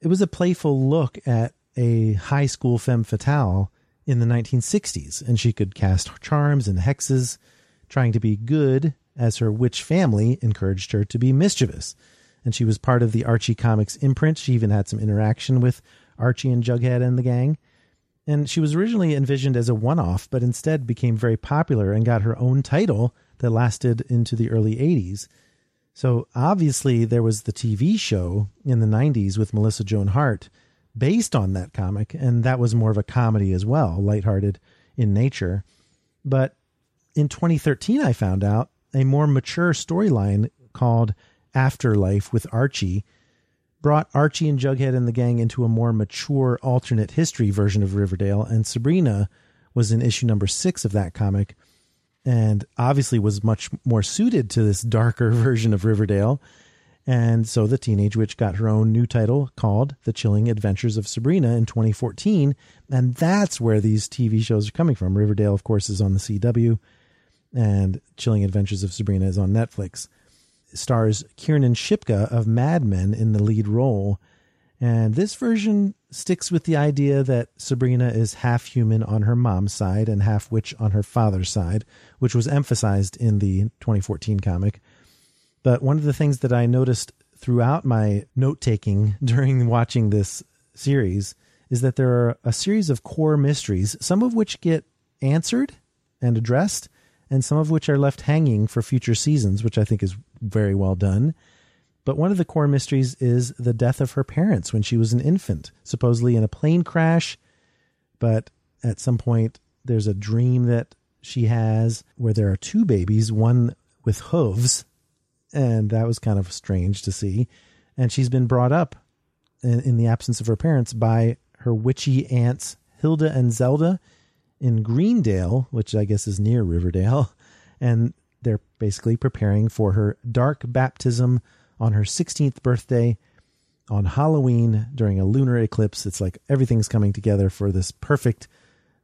it was a playful look at a high school femme fatale in the 1960s. And she could cast charms and hexes, trying to be good as her witch family encouraged her to be mischievous. And she was part of the Archie Comics imprint. She even had some interaction with Archie and Jughead and the gang. And she was originally envisioned as a one off, but instead became very popular and got her own title that lasted into the early 80s. So obviously, there was the TV show in the 90s with Melissa Joan Hart based on that comic, and that was more of a comedy as well, lighthearted in nature. But in 2013, I found out a more mature storyline called Afterlife with Archie brought Archie and Jughead and the gang into a more mature alternate history version of Riverdale, and Sabrina was in issue number six of that comic, and obviously was much more suited to this darker version of Riverdale. And so the Teenage Witch got her own new title called The Chilling Adventures of Sabrina in 2014. And that's where these TV shows are coming from. Riverdale, of course, is on the CW, and Chilling Adventures of Sabrina is on Netflix stars Kiernan Shipka of Mad Men in the lead role. And this version sticks with the idea that Sabrina is half human on her mom's side and half witch on her father's side, which was emphasized in the 2014 comic. But one of the things that I noticed throughout my note taking during watching this series is that there are a series of core mysteries, some of which get answered and addressed, and some of which are left hanging for future seasons, which I think is very well done. But one of the core mysteries is the death of her parents when she was an infant, supposedly in a plane crash. But at some point, there's a dream that she has where there are two babies, one with hooves. And that was kind of strange to see. And she's been brought up in, in the absence of her parents by her witchy aunts, Hilda and Zelda, in Greendale, which I guess is near Riverdale. And they're basically preparing for her dark baptism on her 16th birthday on Halloween during a lunar eclipse. It's like everything's coming together for this perfect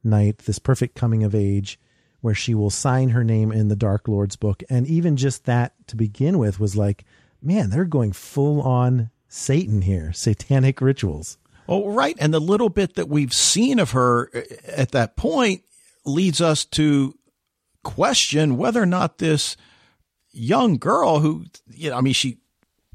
night, this perfect coming of age where she will sign her name in the Dark Lord's book. And even just that to begin with was like, man, they're going full on Satan here, satanic rituals. Oh, right. And the little bit that we've seen of her uh, at that point leads us to question whether or not this young girl who, you know, I mean, she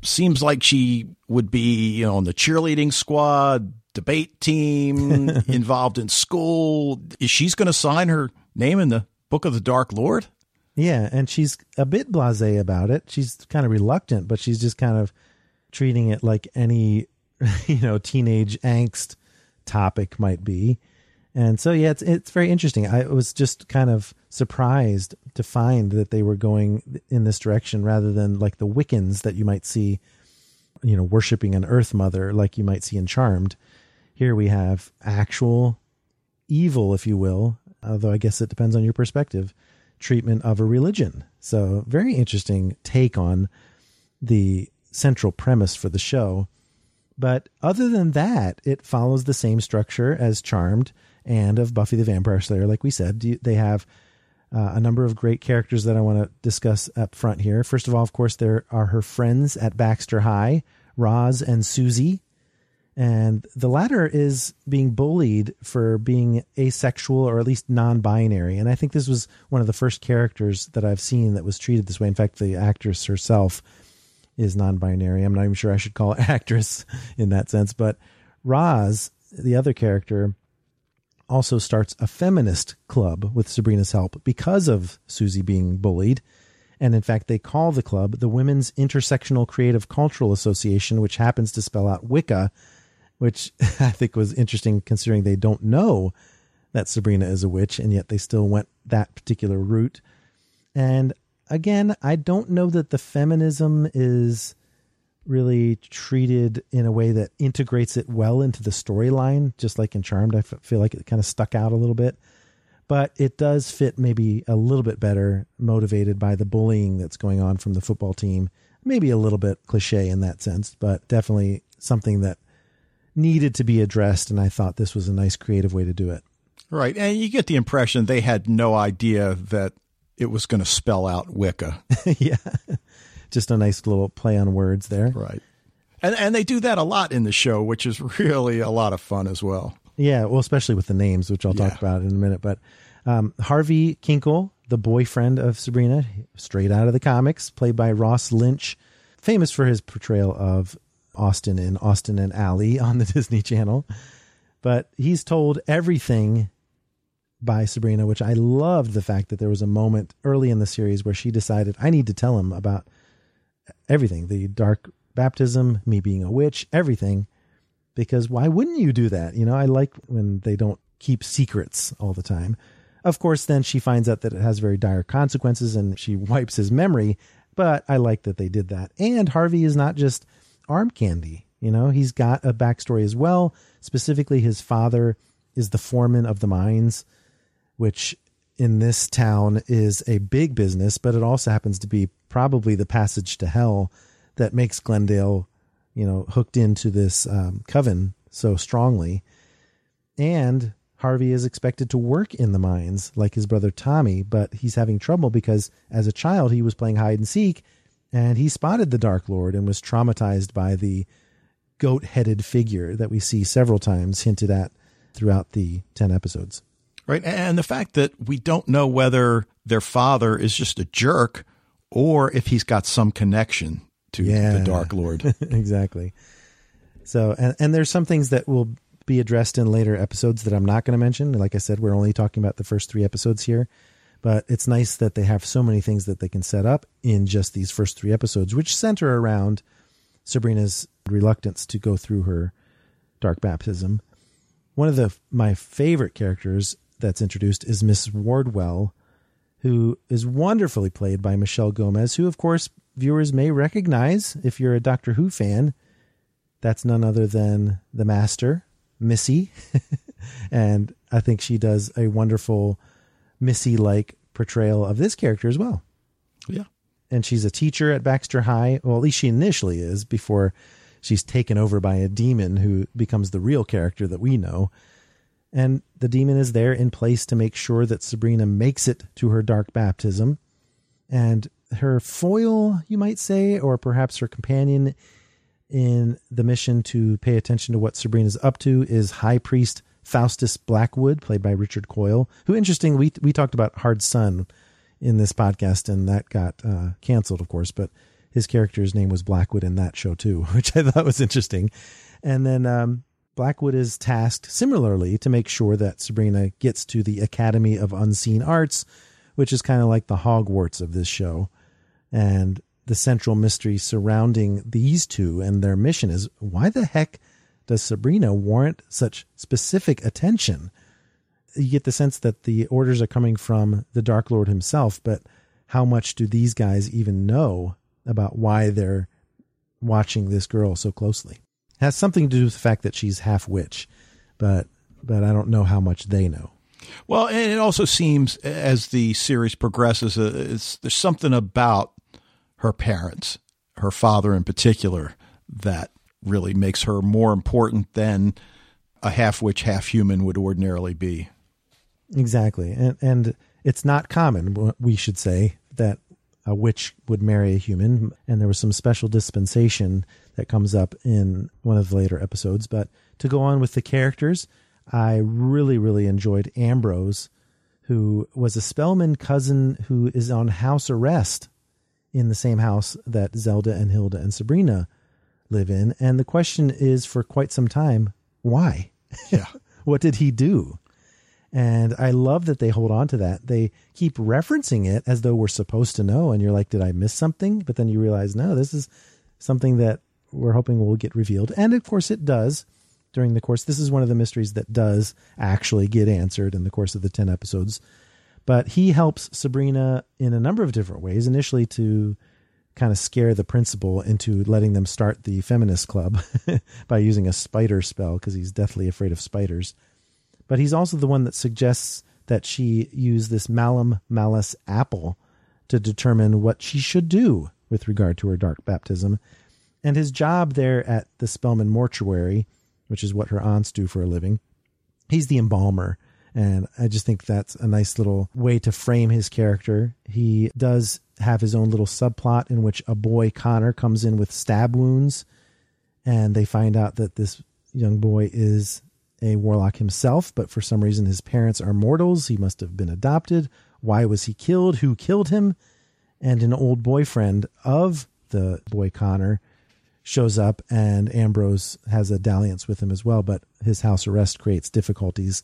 seems like she would be, you know, on the cheerleading squad, debate team, involved in school. Is she's going to sign her name in the Book of the Dark Lord? Yeah, and she's a bit blasé about it. She's kind of reluctant, but she's just kind of treating it like any, you know, teenage angst topic might be. And so yeah, it's it's very interesting. I was just kind of surprised to find that they were going in this direction rather than like the Wiccans that you might see, you know, worshiping an Earth Mother like you might see in Charmed. Here we have actual evil, if you will, although I guess it depends on your perspective, treatment of a religion. So very interesting take on the central premise for the show. But other than that, it follows the same structure as Charmed and of Buffy the Vampire Slayer. Like we said, they have uh, a number of great characters that I want to discuss up front here. First of all, of course, there are her friends at Baxter High, Roz and Susie. And the latter is being bullied for being asexual or at least non binary. And I think this was one of the first characters that I've seen that was treated this way. In fact, the actress herself is non binary. I'm not even sure I should call it actress in that sense. But Roz, the other character, also starts a feminist club with Sabrina's help because of Susie being bullied. And in fact, they call the club the Women's Intersectional Creative Cultural Association, which happens to spell out Wicca, which I think was interesting considering they don't know that Sabrina is a witch, and yet they still went that particular route. And again, I don't know that the feminism is really treated in a way that integrates it well into the storyline, just like in Charmed. I f- feel like it kind of stuck out a little bit, but it does fit maybe a little bit better, motivated by the bullying that's going on from the football team. Maybe a little bit cliche in that sense, but definitely something that needed to be addressed. And I thought this was a nice creative way to do it. Right. And you get the impression they had no idea that it was going to spell out Wicca. yeah just a nice little play on words there. Right. And and they do that a lot in the show, which is really a lot of fun as well. Yeah, well, especially with the names, which I'll yeah. talk about in a minute. But um, Harvey Kinkle, the boyfriend of Sabrina, straight out of the comics, played by Ross Lynch, famous for his portrayal of Austin in Austin and Ally on the Disney Channel. But he's told everything by Sabrina, which I loved the fact that there was a moment early in the series where she decided, I need to tell him about everything the dark baptism, me being a witch, everything. Because why wouldn't you do that? You know, I like when they don't keep secrets all the time. Of course, then she finds out that it has very dire consequences and she wipes his memory. But I like that they did that. And Harvey is not just arm candy. You know, he's got a backstory as well. Specifically, his father is the foreman of the mines, which in this town is a big business, but it also happens to be probably the passage to hell that makes Greendale, you know, hooked into this um, coven so strongly. And Harvey is expected to work in the mines like his brother Tommy, but he's having trouble because as a child he was playing hide and seek and he spotted the Dark Lord and was traumatized by the goat headed figure that we see several times hinted at throughout the 10 episodes. Right. And the fact that we don't know whether their father is just a jerk or if he's got some connection to Yeah. the Dark Lord. exactly. So, and, and there's some things that will be addressed in later episodes that I'm not going to mention. Like I said, we're only talking about the first three episodes here, but it's nice that they have so many things that they can set up in just these first three episodes, which center around Sabrina's reluctance to go through her dark baptism. One of the my favorite characters that's introduced is Miss Wardwell, who is wonderfully played by Michelle Gomez, who of course viewers may recognize if you're a Doctor Who fan. That's none other than the Master, Missy, and I think she does a wonderful Missy-like portrayal of this character as well yeah. and she's a teacher at Baxter High. Well, at least she initially is before she's taken over by a demon who becomes the real character that we know. And the demon is there in place to make sure that Sabrina makes it to her dark baptism. And her foil, you might say, or perhaps her companion in the mission to pay attention to what Sabrina's up to is High Priest Faustus Blackwood, played by Richard Coyle, who, interesting, we, we talked about Hard Sun in this podcast, and that got uh, canceled, of course. But his character's name was Blackwood in that show too, which I thought was interesting. And then um, Blackwood is tasked similarly to make sure that Sabrina gets to the Academy of Unseen Arts, which is kind of like the Hogwarts of this show. And the central mystery surrounding these two and their mission is why the heck does Sabrina warrant such specific attention? you get the sense that the orders are coming from the Dark Lord himself, but how much do these guys even know about why they're watching this girl so closely? Has something to do with the fact that she's half witch, but but I don't know how much they know. Well, and it also seems as the series progresses, uh, it's, there's something about her parents, her father in particular, that really makes her more important than a half witch, half human would ordinarily be. Exactly, and and it's not common, we should say, that a witch would marry a human, and there was some special dispensation that comes up in one of the later episodes. But to go on with the characters, I really really enjoyed Ambrose, who was a Spellman cousin who is on house arrest in the same house that Zelda and Hilda and Sabrina live in, and the question is for quite some time, why? Yeah. what did he do? And I love that they hold on to that. They keep referencing it as though we're supposed to know. And you're like, did I miss something? But then you realize, no, this is something that we're hoping will get revealed. And of course, it does during the course. This is one of the mysteries that does actually get answered in the course of the 10 episodes. But he helps Sabrina in a number of different ways. Initially, to kind of scare the principal into letting them start the feminist club by using a spider spell because he's deathly afraid of spiders. But he's also the one that suggests that she use this malum malus apple to determine what she should do with regard to her dark baptism. And his job there at the Spellman mortuary, which is what her aunts do for a living, he's the embalmer. And I just think that's a nice little way to frame his character. He does have his own little subplot in which a boy, Connor, comes in with stab wounds. And they find out that this young boy is a warlock himself, but for some reason his parents are mortals. He must have been adopted. Why was he killed? Who killed him? And an old boyfriend of the boy Connor shows up, and Ambrose has a dalliance with him as well, but his house arrest creates difficulties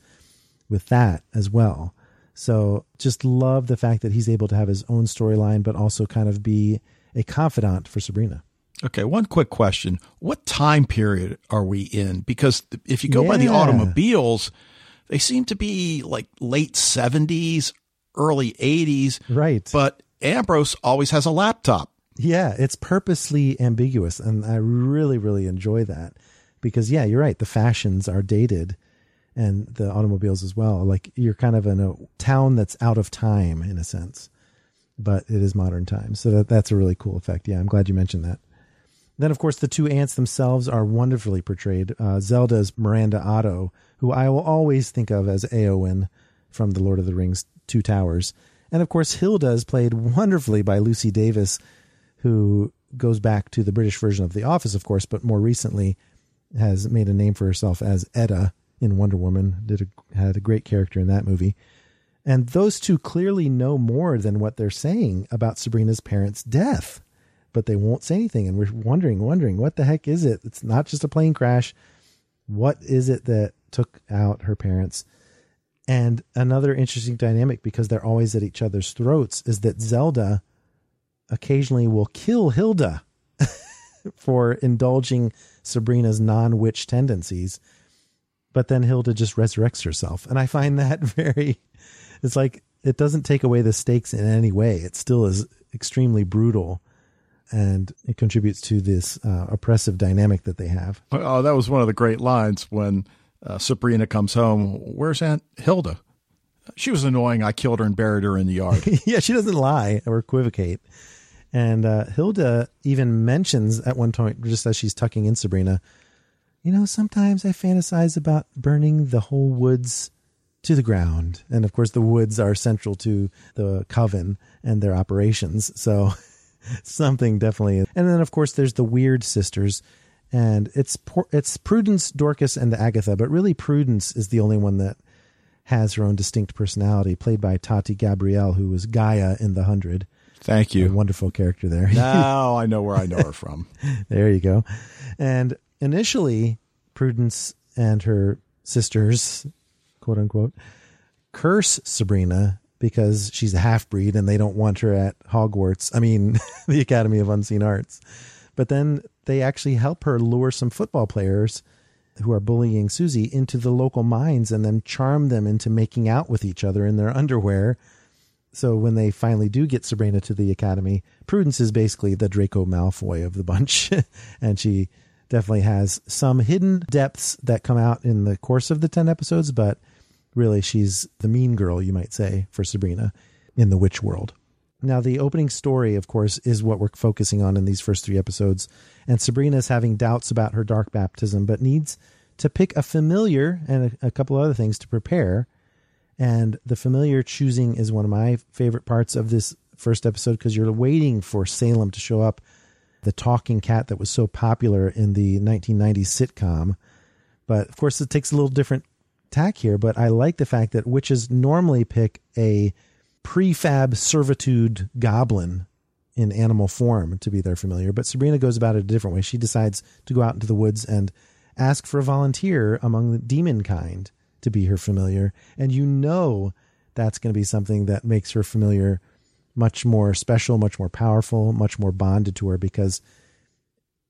with that as well. So just love the fact that he's able to have his own storyline, but also kind of be a confidant for Sabrina. Okay, one quick question. What time period are we in? Because if you go by the automobiles, they seem to be like late 70s, early 80s. Right. But Ambrose always has a laptop. Yeah, it's purposely ambiguous, and I really, really enjoy that because, yeah, you're right. The fashions are dated, and the automobiles as well. Like you're kind of in a town that's out of time in a sense, but it is modern times. So that that's a really cool effect. Yeah, I'm glad you mentioned that. Then, of course, the two aunts themselves are wonderfully portrayed. Uh, Zelda's Miranda Otto, who I will always think of as Eowyn from the Lord of the Rings Two Towers. And of course, Hilda is played wonderfully by Lucy Davis, who goes back to the British version of The Office, of course, but more recently has made a name for herself as Etta in Wonder Woman. Did a, had a great character in that movie. And those two clearly know more than what they're saying about Sabrina's parents' death, but they won't say anything. And we're wondering, wondering, what the heck is it? It's not just a plane crash. What is it that took out her parents? And another interesting dynamic, because they're always at each other's throats, is that Zelda occasionally will kill Hilda for indulging Sabrina's non witch tendencies. But then Hilda just resurrects herself. And I find that very, it's like it doesn't take away the stakes in any way. It still is extremely brutal and it contributes to this uh, oppressive dynamic that they have. Oh, that was one of the great lines when uh, Sabrina comes home. Where's Aunt Hilda? She was annoying. I killed her and buried her in the yard. yeah, she doesn't lie or equivocate. And uh, Hilda even mentions at one point, just as she's tucking in Sabrina, you know, sometimes I fantasize about burning the whole woods to the ground. And of course, the woods are central to the coven and their operations. So something definitely. And then, of course, there's the weird sisters. And it's it's Prudence, Dorcas, and Agatha, but really Prudence is the only one that has her own distinct personality, played by Tati Gabrielle, who was Gaia in The Hundred. Thank you. A wonderful character there. now I know where I know her from. there you go. And initially, Prudence and her sisters, quote unquote, curse Sabrina because she's a half breed and they don't want her at Hogwarts. I mean, the Academy of Unseen Arts. But then they actually help her lure some football players who are bullying Susie into the local mines and then charm them into making out with each other in their underwear. So when they finally do get Sabrina to the academy, Prudence is basically the Draco Malfoy of the bunch. and she definitely has some hidden depths that come out in the course of the 10 episodes, but really she's the mean girl, you might say, for Sabrina in the witch world. Now, the opening story, of course, is what we're focusing on in these first three episodes. And Sabrina is having doubts about her dark baptism, but needs to pick a familiar and a, a couple other things to prepare. And the familiar choosing is one of my favorite parts of this first episode because you're waiting for Salem to show up, the talking cat that was so popular in the 1990s sitcom. But of course, it takes a little different tack here. But I like the fact that witches normally pick a prefab servitude goblin in animal form to be their familiar. But Sabrina goes about it a different way. She decides to go out into the woods and ask for a volunteer among the demon kind to be her familiar. And you know that's going to be something that makes her familiar much more special, much more powerful, much more bonded to her because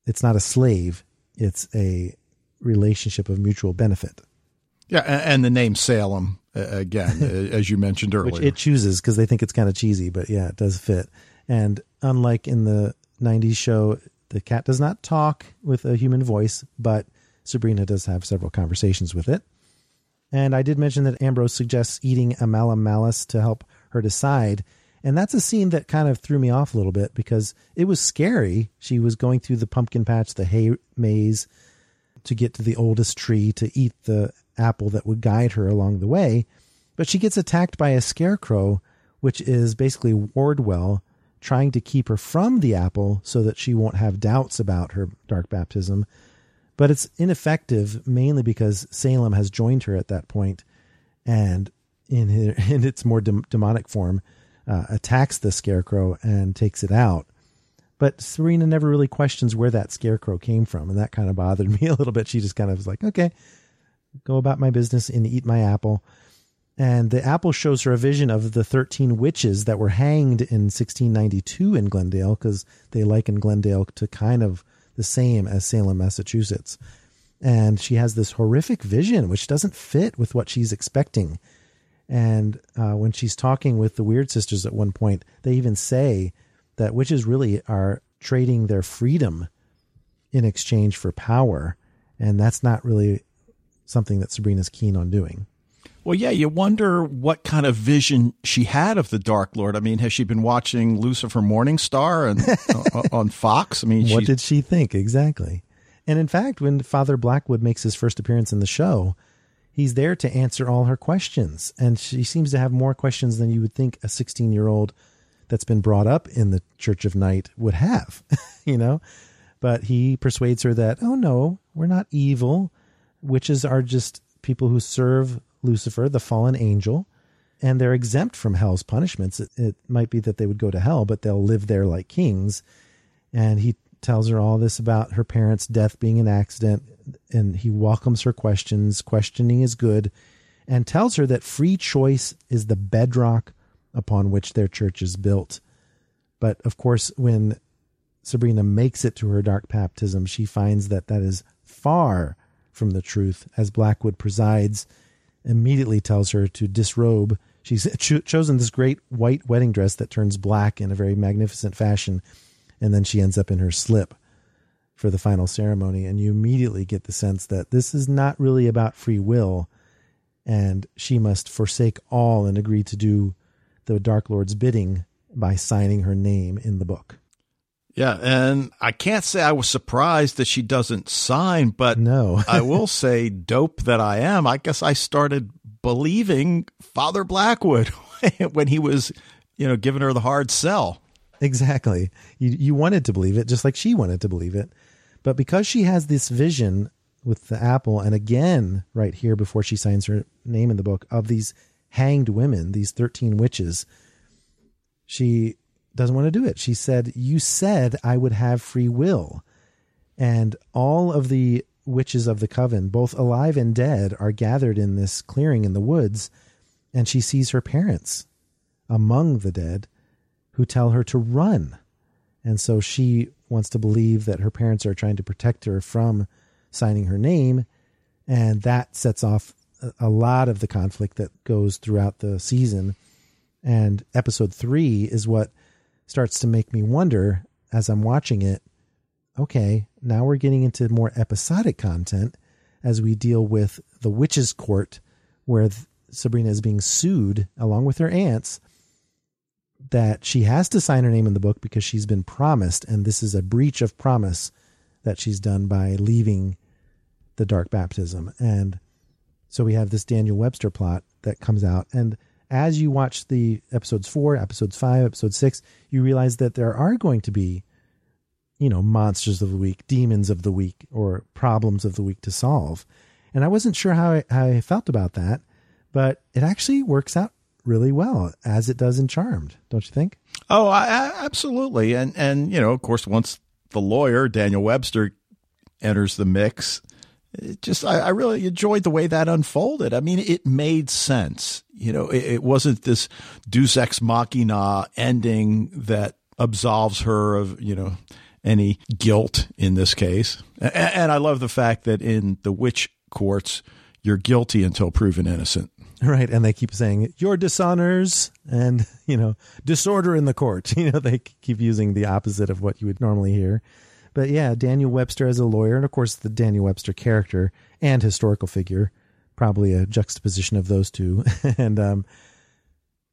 it's not a slave, it's a relationship of mutual benefit. Yeah, and the name Salem again, as you mentioned earlier, which it chooses because they think it's kind of cheesy, but yeah, it does fit. And unlike in the '90s show, the cat does not talk with a human voice, but Sabrina does have several conversations with it. And I did mention that Ambrose suggests eating a malum malus to help her decide. And that's a scene that kind of threw me off a little bit because it was scary. She was going through the pumpkin patch, the hay maze to get to the oldest tree to eat the apple that would guide her along the way. But she gets attacked by a scarecrow, which is basically Wardwell trying to keep her from the apple so that she won't have doubts about her dark baptism. But it's ineffective mainly because Salem has joined her at that point and in, in its more dem- demonic form uh, attacks the scarecrow and takes it out. But Serena never really questions where that scarecrow came from, and that kind of bothered me a little bit. She just kind of was like, okay, go about my business and eat my apple. And the apple shows her a vision of the 13 witches that were hanged in 1692 in Greendale because they liken Greendale to kind of the same as Salem, Massachusetts. And she has this horrific vision, which doesn't fit with what she's expecting. And uh, when she's talking with the Weird Sisters at one point, they even say that witches really are trading their freedom in exchange for power. And that's not really something that Sabrina's keen on doing. Well, yeah, you wonder what kind of vision she had of the Dark Lord. I mean, has she been watching Lucifer Morningstar and uh, on Fox? I mean, what did she think exactly? And in fact, when Father Blackwood makes his first appearance in the show, he's there to answer all her questions. And she seems to have more questions than you would think a 16 year old that's been brought up in the Church of Night would have, you know? But he persuades her that, oh no, we're not evil. Witches are just people who serve Lucifer, the fallen angel, and they're exempt from hell's punishments. It, it might be that they would go to hell, but they'll live there like kings. And he tells her all this about her parents' death being an accident, and he welcomes her questions. Questioning is good, and tells her that free choice is the bedrock upon which their church is built. But of course, when Sabrina makes it to her dark baptism, she finds that that is far from the truth, as Blackwood presides immediately tells her to disrobe. She's cho- chosen this great white wedding dress that turns black in a very magnificent fashion, and then she ends up in her slip for the final ceremony. And you immediately get the sense that this is not really about free will, and she must forsake all and agree to do the Dark Lord's bidding by signing her name in the book. Yeah, and I can't say I was surprised that she doesn't sign, but no. I will say, dope that I am, I guess I started believing Father Blackwood when he was, you know, giving her the hard sell. Exactly. You you wanted to believe it just like she wanted to believe it. But because she has this vision with the apple and again right here before she signs her name in the book of these hanged women, these 13 witches, she doesn't want to do it. She said, You said I would have free will. And all of the witches of the coven, both alive and dead, are gathered in this clearing in the woods. And she sees her parents among the dead who tell her to run. And so she wants to believe that her parents are trying to protect her from signing her name. And that sets off a lot of the conflict that goes throughout the season. And episode three is what starts to make me wonder as I'm watching it okay, now we're getting into more episodic content as we deal with the witches' court where Sabrina is being sued along with her aunts that she has to sign her name in the book because she's been promised, and this is a breach of promise that she's done by leaving the dark baptism. And so we have this Daniel Webster plot that comes out. And as you watch the episodes four, episodes five, episode six, you realize that there are going to be, you know, monsters of the week, demons of the week, or problems of the week to solve. And I wasn't sure how I, how I felt about that, but it actually works out really well as it does in Charmed, don't you think? Oh, I, I, absolutely. And and you know, of course, once the lawyer Daniel Webster enters the mix, it just I, I, really enjoyed the way that unfolded. I mean, it made sense. You know, it, it wasn't this Deus ex machina ending that absolves her of you know any guilt in this case. And, and I love the fact that in the witch courts, you're guilty until proven innocent. Right, and they keep saying your dishonors and you know disorder in the court. You know they keep using the opposite of what you would normally hear. But yeah, Daniel Webster as a lawyer, and of course the Daniel Webster character and historical figure, probably a juxtaposition of those two. and um,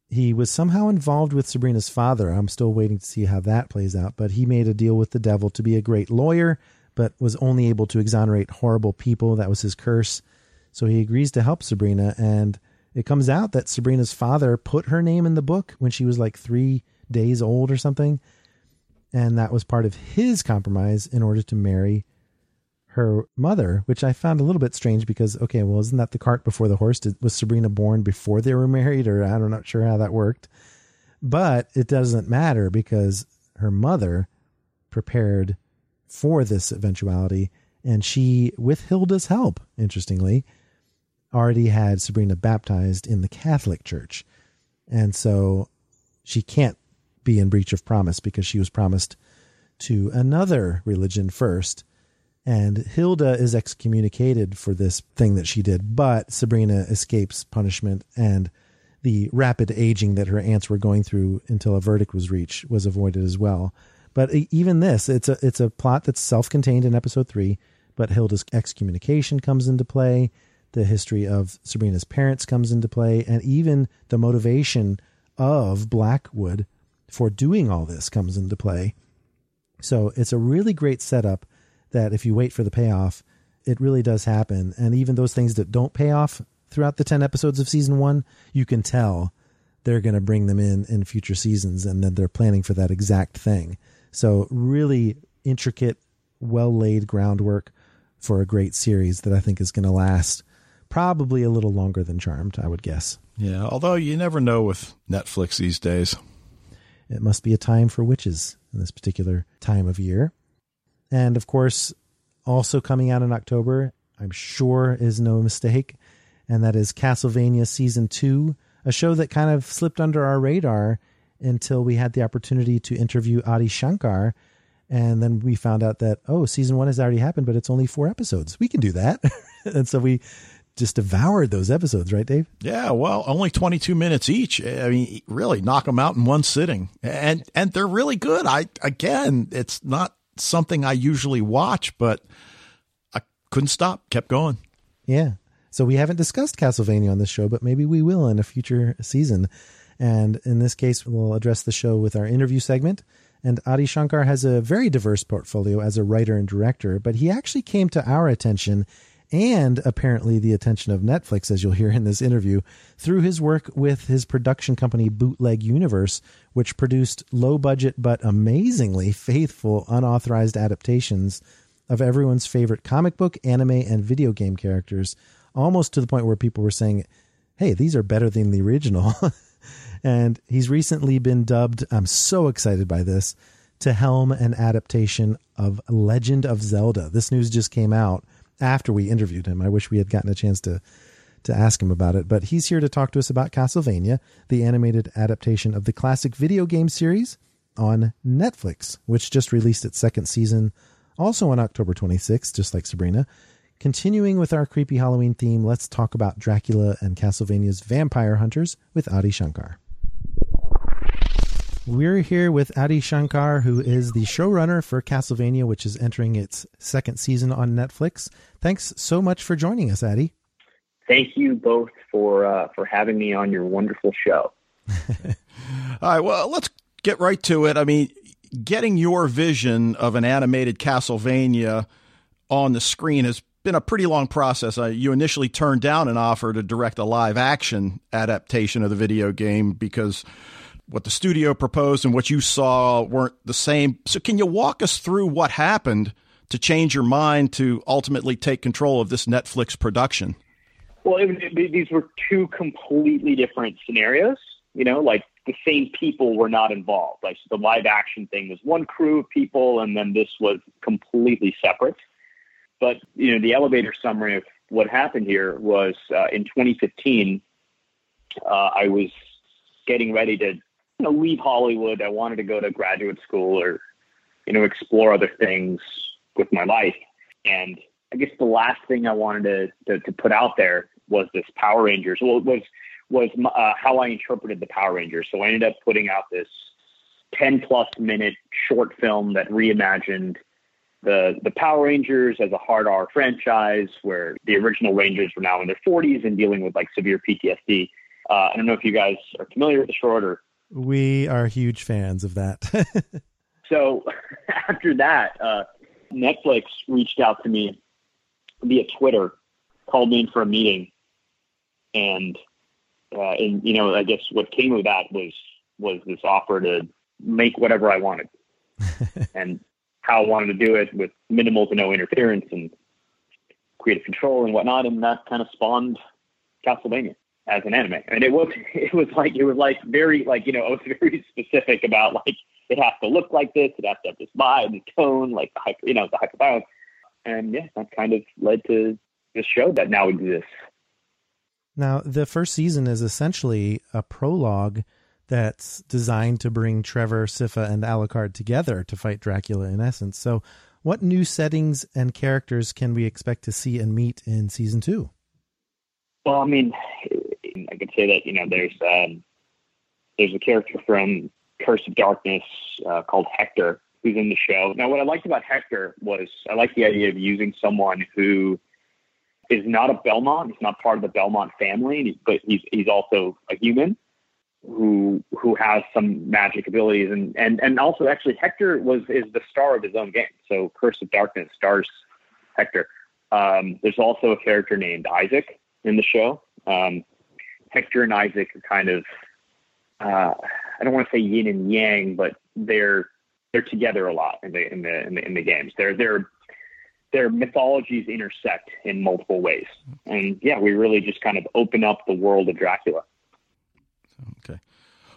he was somehow involved with Sabrina's father. I'm still waiting to see how that plays out. But he made a deal with the devil to be a great lawyer, but was only able to exonerate horrible people. That was his curse. So he agrees to help Sabrina, and it comes out that Sabrina's father put her name in the book when she was like three days old or something. And that was part of his compromise in order to marry her mother, which I found a little bit strange because, okay, well, isn't that the cart before the horse? Did, was Sabrina born before they were married? Or I'm not sure how that worked. But it doesn't matter because her mother prepared for this eventuality. And she, with Hilda's help, interestingly, already had Sabrina baptized in the Catholic Church. And so she can't be in breach of promise because she was promised to another religion first. And Hilda is excommunicated for this thing that she did, but Sabrina escapes punishment and the rapid aging that her aunts were going through until a verdict was reached was avoided as well. But even this, it's a it's a plot that's self-contained in episode 3, but Hilda's excommunication comes into play, the history of Sabrina's parents comes into play, and even the motivation of Blackwood for doing all this comes into play. So it's a really great setup that if you wait for the payoff, it really does happen. And even those things that don't pay off throughout the 10 episodes of season one, you can tell they're going to bring them in in future seasons and then they're planning for that exact thing. So, really intricate, well laid groundwork for a great series that I think is going to last probably a little longer than Charmed, I would guess. Yeah, although you never know with Netflix these days. It must be a time for witches in this particular time of year. And of course, also coming out in October, I'm sure is no mistake, and that is Castlevania Season 2, a show that kind of slipped under our radar until we had the opportunity to interview Adi Shankar. And then we found out that, oh, season one has already happened, but it's only four episodes. We can do that. and so we just devoured those episodes, right, Dave? Yeah, well, only 22 minutes each. Eh, I mean, really knock them out in one sitting. And and they're really good. I again, it's not something I usually watch, but I couldn't stop, kept going. Yeah. So we haven't discussed Castlevania on this show, but maybe we will in a future season. And in this case, we'll address the show with our interview segment. And Adi Shankar has a very diverse portfolio as a writer and director, but he actually came to our attention and apparently the attention of Netflix, as you'll hear in this interview, through his work with his production company Bootleg Universe, which produced low budget but amazingly faithful unauthorized adaptations of everyone's favorite comic book, anime, and video game characters, almost to the point where people were saying, hey, these are better than the original. and he's recently been dubbed, I'm so excited by this, to helm an adaptation of Legend of Zelda. This news just came out after we interviewed him. I wish we had gotten a chance to to ask him about it, but he's here to talk to us about Castlevania, the animated adaptation of the classic video game series on Netflix, which just released its second season also on October 26th, just like Sabrina. Continuing with our creepy Halloween theme, let's talk about Dracula and Castlevania's vampire hunters with Adi Shankar. We're here with Adi Shankar, who is the showrunner for Castlevania, which is entering its second season on Netflix. Thanks so much for joining us, Adi. Thank you both for uh, for having me on your wonderful show. All right, well, let's get right to it. I mean, getting your vision of an animated Castlevania on the screen has been a pretty long process. Uh, you initially turned down an offer to direct a live action adaptation of the video game because what the studio proposed and what you saw weren't the same. So, can you walk us through what happened to change your mind to ultimately take control of this Netflix production? Well, it, it, these were two completely different scenarios. You know, like the same people were not involved. Like the live action thing was one crew of people, and then this was completely separate. But you know, the elevator summary of what happened here was uh, in 2015. Uh, I was getting ready to you know, leave Hollywood. I wanted to go to graduate school or, you know, explore other things with my life. And I guess the last thing I wanted to, to, to put out there was this Power Rangers. Well, was, was uh, how I interpreted the Power Rangers. So I ended up putting out this 10 plus minute short film that reimagined the, the Power Rangers as a hard R franchise where the original Rangers were now in their 40s and dealing with like severe PTSD. Uh, I don't know if you guys are familiar with the short or we are huge fans of that. so after that, uh, Netflix reached out to me via Twitter, called me in for a meeting, and uh, and you know I guess what came of that was was this offer to make whatever I wanted, and how I wanted to do it with minimal to no interference and creative control and whatnot, and that kind of spawned Castlevania as an anime. And it was it was like it was like very like you know it was very specific about like it has to look like this, it has to have this vibe and tone, like the hyper you know the hyper violence. And yeah, that kind of led to this show that now exists. Now, the first season is essentially a prologue that's designed to bring Trevor, Sypha, and Alucard together to fight Dracula in essence. So, what new settings and characters can we expect to see and meet in season two? Well, I mean, I could say that you know there's um, there's a character from Curse of Darkness uh, called Hector who's in the show. Now, what I liked about Hector was I like the idea of using someone who is not a Belmont. He's not part of the Belmont family, but he's he's also a human who who has some magic abilities and and and also actually Hector was is the star of his own game. So Curse of Darkness stars Hector. Um, there's also a character named Isaac in the show. Um, Hector and Isaac are kind of uh, I don't want to say yin and yang, but they're they're together a lot in the in the in the, in the games. They're they're their mythologies intersect in multiple ways. And yeah, we really just kind of open up the world of Dracula. Okay.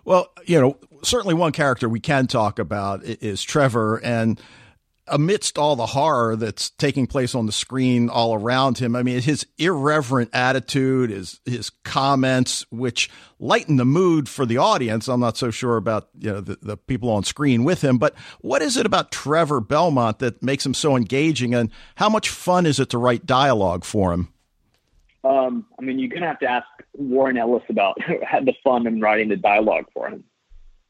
Well, you know, certainly one character we can talk about is Trevor. And amidst all the horror that's taking place on the screen all around him, I mean, his irreverent attitude, his his comments, which lighten the mood for the audience. I'm not so sure about you know the, the people on screen with him, but what is it about Trevor Belmont that makes him so engaging, and how much fun is it to write dialogue for him? Um, I mean, you're gonna have to ask Warren Ellis about had the fun in writing the dialogue for him.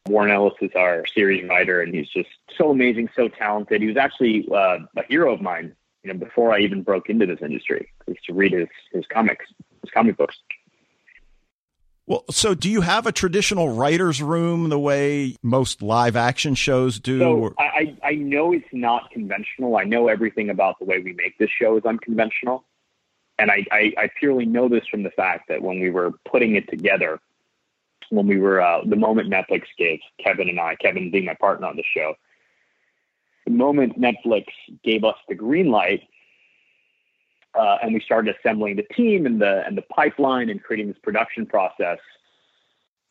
Warren Ellis is our series writer, and he's just so amazing, so talented. He was actually uh, a hero of mine, you know, before I even broke into this industry. I used to read his his comics, his comic books. Well, so do you have a traditional writer's room the way most live action shows do? So I, I know it's not conventional. I know everything about the way we make this show is unconventional. And I, I, I purely know this from the fact that when we were putting it together, when we were uh, the moment Netflix gave Kevin and I, Kevin being my partner on the show, the moment Netflix gave us the green light, uh, and we started assembling the team and the and the pipeline and creating this production process,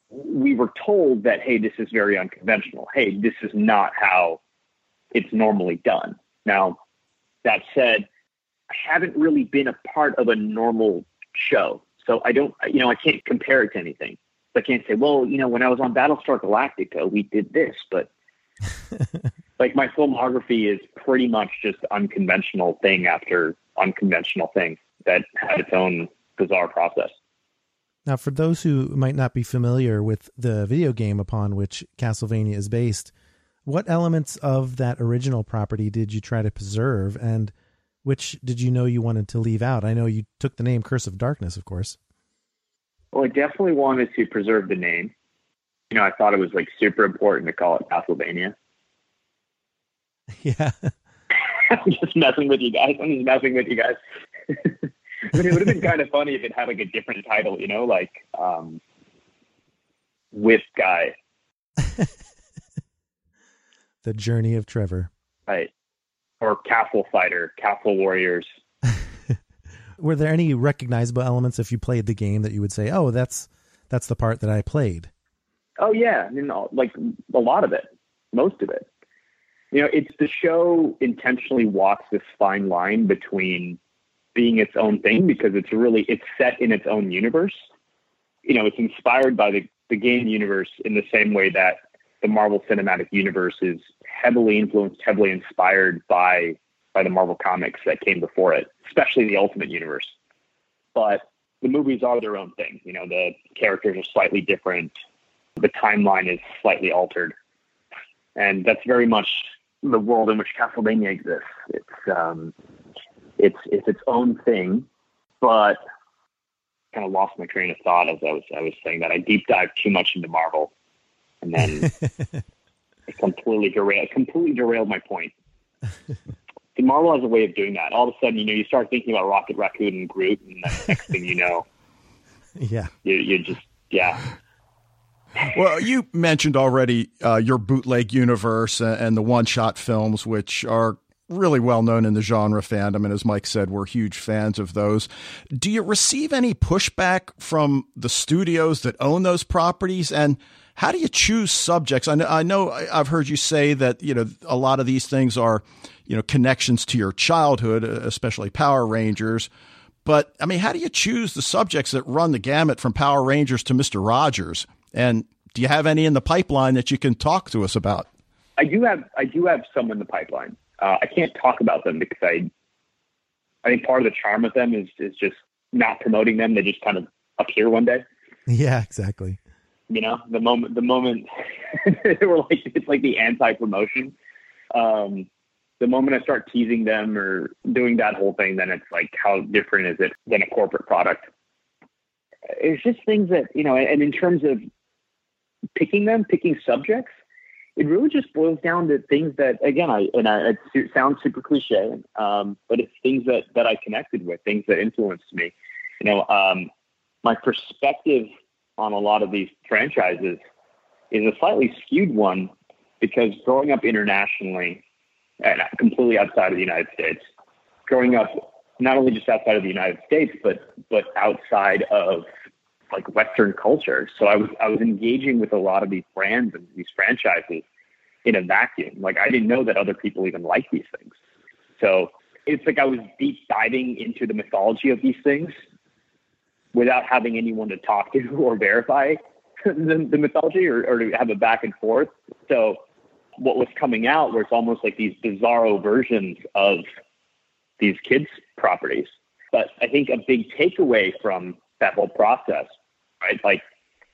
we were told that hey, this is very unconventional. Hey, this is not how it's normally done. Now, that said, I haven't really been a part of a normal show, so I don't, you know, I can't compare it to anything. I can't say, well, you know, when I was on Battlestar Galactica, we did this, but like my filmography is pretty much just unconventional thing after unconventional thing that had its own bizarre process. Now, for those who might not be familiar with the video game upon which Castlevania is based, what elements of that original property did you try to preserve, and which did you know you wanted to leave out? I know you took the name Curse of Darkness, of course. Well, I definitely wanted to preserve the name. You know, I thought it was like super important to call it Castlevania. Yeah. I'm just messing with you guys. I'm just messing with you guys. Mean, it would have been kind of funny if it had like a different title, you know, like um, Whip Guy. the Journey of Trevor. Right. Or Castle Fighter, Castle Warriors. Were there any recognizable elements if you played the game that you would say, "Oh, that's that's the part that I played"? Oh yeah, I mean, like a lot of it, most of it. You know, it's the show intentionally walks this fine line between being its own thing because it's really it's set in its own universe. You know, it's inspired by the the game universe in the same way that the Marvel Cinematic Universe is heavily influenced, heavily inspired by by the Marvel comics that came before it, especially the Ultimate Universe. But the movies are their own thing. You know, the characters are slightly different. The timeline is slightly altered. And that's very much the world in which Castlevania exists. It's um, it's it's its own thing, but kind of lost my train of thought as I was I was saying that I deep dived too much into Marvel, and then it completely derailed completely derailed my point. Marvel has a way of doing that. All of a sudden, you know, you start thinking about Rocket Raccoon and Groot, and the next thing you know, yeah, you you just yeah. Well, you mentioned already uh, your bootleg universe and the one-shot films, which are really well known in the genre fandom, and as Mike said, we're huge fans of those. Do you receive any pushback from the studios that own those properties, and how do you choose subjects? I know, I know I've heard you say that you know a lot of these things are you know connections to your childhood, especially Power Rangers. But I mean, how do you choose the subjects that run the gamut from Power Rangers to Mister Rogers? And do you have any in the pipeline that you can talk to us about? I do have I do have some in the pipeline. Uh, I can't talk about them because I I think part of the charm of them is is just not promoting them. They just kind of appear one day. Yeah, exactly. You know, the moment the moment they were like it's like the anti promotion. Um, the moment I start teasing them or doing that whole thing, then it's like how different is it than a corporate product? It's just things that you know, and in terms of picking them, picking subjects, it really just boils down to things that, again, I and I, it sounds super cliche, um, but it's things that that I connected with, things that influenced me. You know, um, my perspective on a lot of these franchises is a slightly skewed one because growing up internationally and completely outside of the United States, growing up not only just outside of the United States, but but outside of like Western culture. So I was I was engaging with a lot of these brands and these franchises in a vacuum. Like I didn't know that other people even like these things. So it's like I was deep diving into the mythology of these things without having anyone to talk to or verify the, the mythology or, or to have a back and forth. So what was coming out was almost like these bizarro versions of these kids properties. But I think a big takeaway from that whole process, right? Like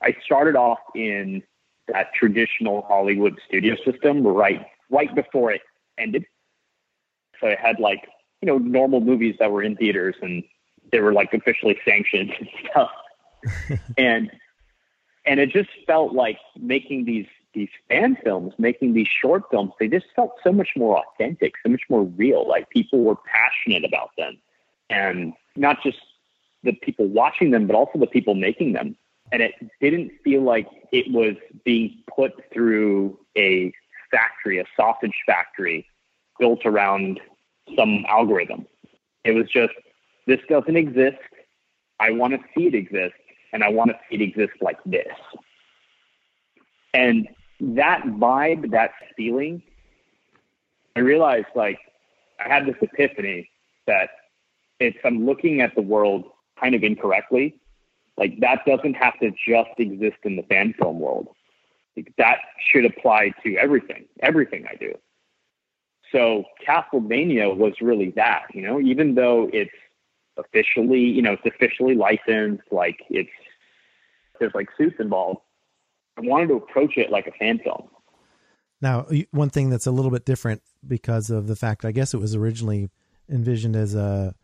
I started off in that traditional Hollywood studio system right right before it ended. So I had like, you know, normal movies that were in theaters and they were like officially sanctioned and stuff. and and it just felt like making these these fan films, making these short films, they just felt so much more authentic, so much more real. Like people were passionate about them. And not just the people watching them, but also the people making them. And it didn't feel like it was being put through a factory, a sausage factory built around some algorithm. It was just, this doesn't exist. I want to see it exist, and I want to see it exist like this. And that vibe, that feeling, I realized like I had this epiphany that it's I'm looking at the world kind of incorrectly. Like that doesn't have to just exist in the fan film world. Like, that should apply to everything, everything I do. So Castlevania was really that, you know, even though it's officially, you know, it's officially licensed, like it's there's like suits involved. I wanted to approach it like a fan film. Now, one thing that's a little bit different because of the fact, I guess it was originally envisioned as a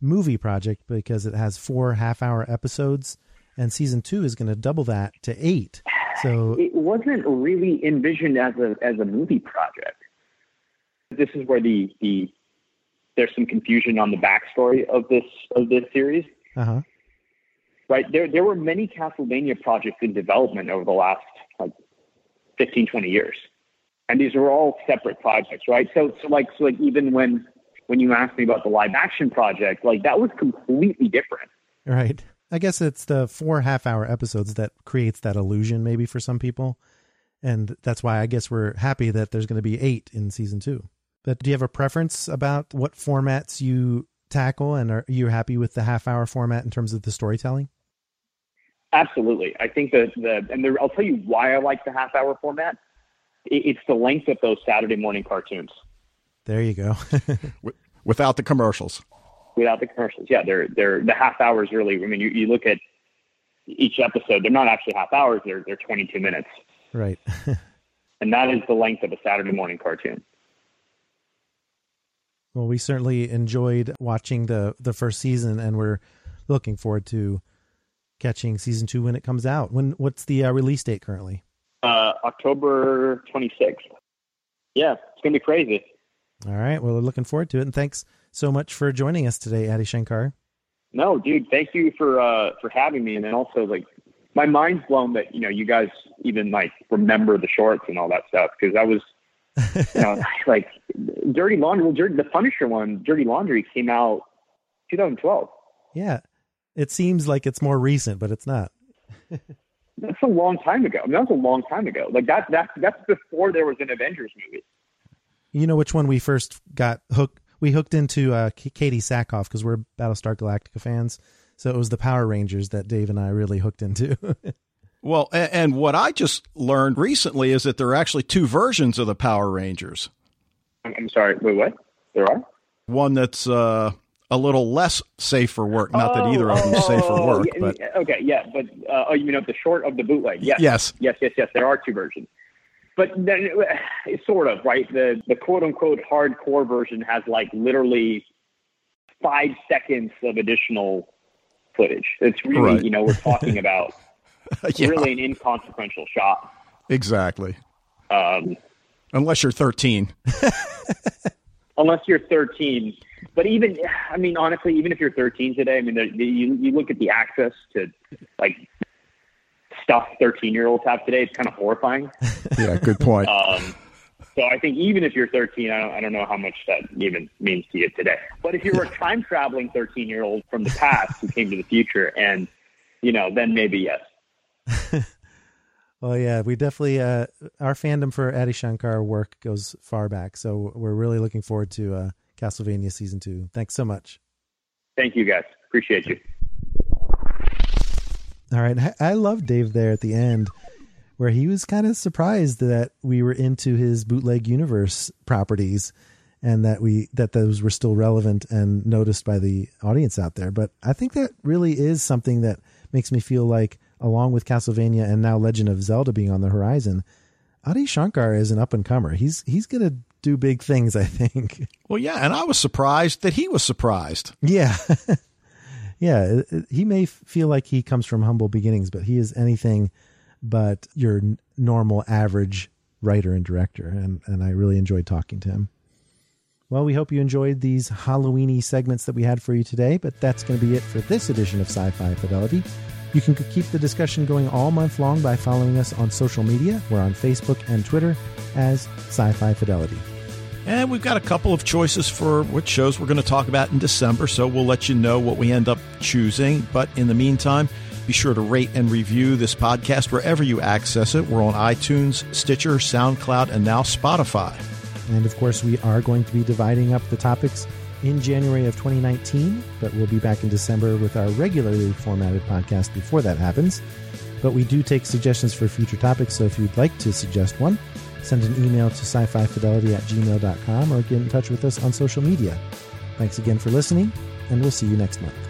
movie project because it has four half hour episodes, and season two is going to double that to eight. So it wasn't really envisioned as a as a movie project. This is where the the there's some confusion on the backstory of this of this series. Uh-huh. Right there, there were many Castlevania projects in development over the last like 15, 20 years, and these are all separate projects, right? So, so like, so like even when when you asked me about the live action project, like that was completely different. Right. I guess it's the four half hour episodes that creates that illusion maybe for some people. And that's why I guess we're happy that there's going to be eight in season two. But do you have a preference about what formats you tackle? And are you happy with the half hour format in terms of the storytelling? Absolutely. I think that the, and there, I'll tell you why I like the half hour format. It's the length of those Saturday morning cartoons. There you go. Without the commercials. Without the commercials, yeah, they're they're the half hours really. I mean, you, you look at each episode; they're not actually half hours; they're they're twenty two minutes. Right. and that is the length of a Saturday morning cartoon. Well, we certainly enjoyed watching the the first season, and we're looking forward to catching season two when it comes out. When what's the uh, release date currently? Uh, October twenty sixth. Yeah, it's gonna be crazy. All right. Well, we're looking forward to it, and thanks so much for joining us today, Adi Shankar. No, dude, thank you for uh, for having me, and then also like my mind's blown that you know you guys even like remember the shorts and all that stuff because I was you know like Dirty Laundry, well, Dirty, the Punisher one, Dirty Laundry came out 2012. Yeah, it seems like it's more recent, but it's not. that's a long time ago. I mean, that's a long time ago. Like that that that's before there was an Avengers movie. You know which one we first got hooked? we hooked into uh, K- Katee Sackhoff because we're Battlestar Galactica fans. So it was the Power Rangers that Dave and I really hooked into. Well, a- and what I just learned recently is that there are actually two versions of the Power Rangers. I'm, I'm sorry. Wait, what? There are. One that's uh, a little less safe for work. Not that either of them is safe for work, Oh, yeah, but okay, yeah, but uh, oh, you mean of the short of the bootleg? Yes, Yes. yes, yes, yes. There are two versions, but then, uh, sort of right. The the quote unquote hardcore version has like literally five seconds of additional footage. It's really, Right. you know, we're talking about Yeah. really an inconsequential shot. exactly. Um, Unless you're 13. unless you're 13. But even, I mean, honestly, even if you're 13 today, I mean, the, the, you, you look at the access to like stuff 13 year olds have today, it's kind of horrifying. Yeah, good point. Um, so I think even if you're 13, I don't, I don't know how much that even means to you today. But if you were a time traveling 13 year old from the past who came to the future, and you know, then maybe yes. Well, yeah, we definitely uh, our fandom for Adi Shankar work goes far back. So we're really looking forward to uh, Castlevania season two. Thanks so much. Thank you, guys. Appreciate you. All right. I- I love Dave there at the end where he was kind of surprised that we were into his bootleg universe properties and that we that those were still relevant and noticed by the audience out there. But I think that really is something that makes me feel like along with Castlevania and now Legend of Zelda being on the horizon, Adi Shankar is an up and comer. He's he's going to do big things, I think. Well, yeah, and I was surprised that he was surprised. Yeah. yeah. He may feel like he comes from humble beginnings, but he is anything but your normal, average writer and director. And, and I really enjoyed talking to him. Well, we hope you enjoyed these Halloweeny segments that we had for you today, but that's going to be it for this edition of Sci Fi Fidelity. You can keep the discussion going all month long by following us on social media. We're on Facebook and Twitter as Sci Fi Fidelity. And we've got a couple of choices for which shows we're going to talk about in December, so we'll let you know what we end up choosing. But in the meantime, be sure to rate and review this podcast wherever you access it. We're on iTunes, Stitcher, SoundCloud, and now Spotify. And of course, we are going to be dividing up the topics in January of 2019, but we'll be back in December with our regularly formatted podcast before that happens. But we do take suggestions for future topics, so if you'd like to suggest one, send an email to sci fi fidelity at gmail.com or get in touch with us on social media. Thanks again for listening, and we'll see you next month.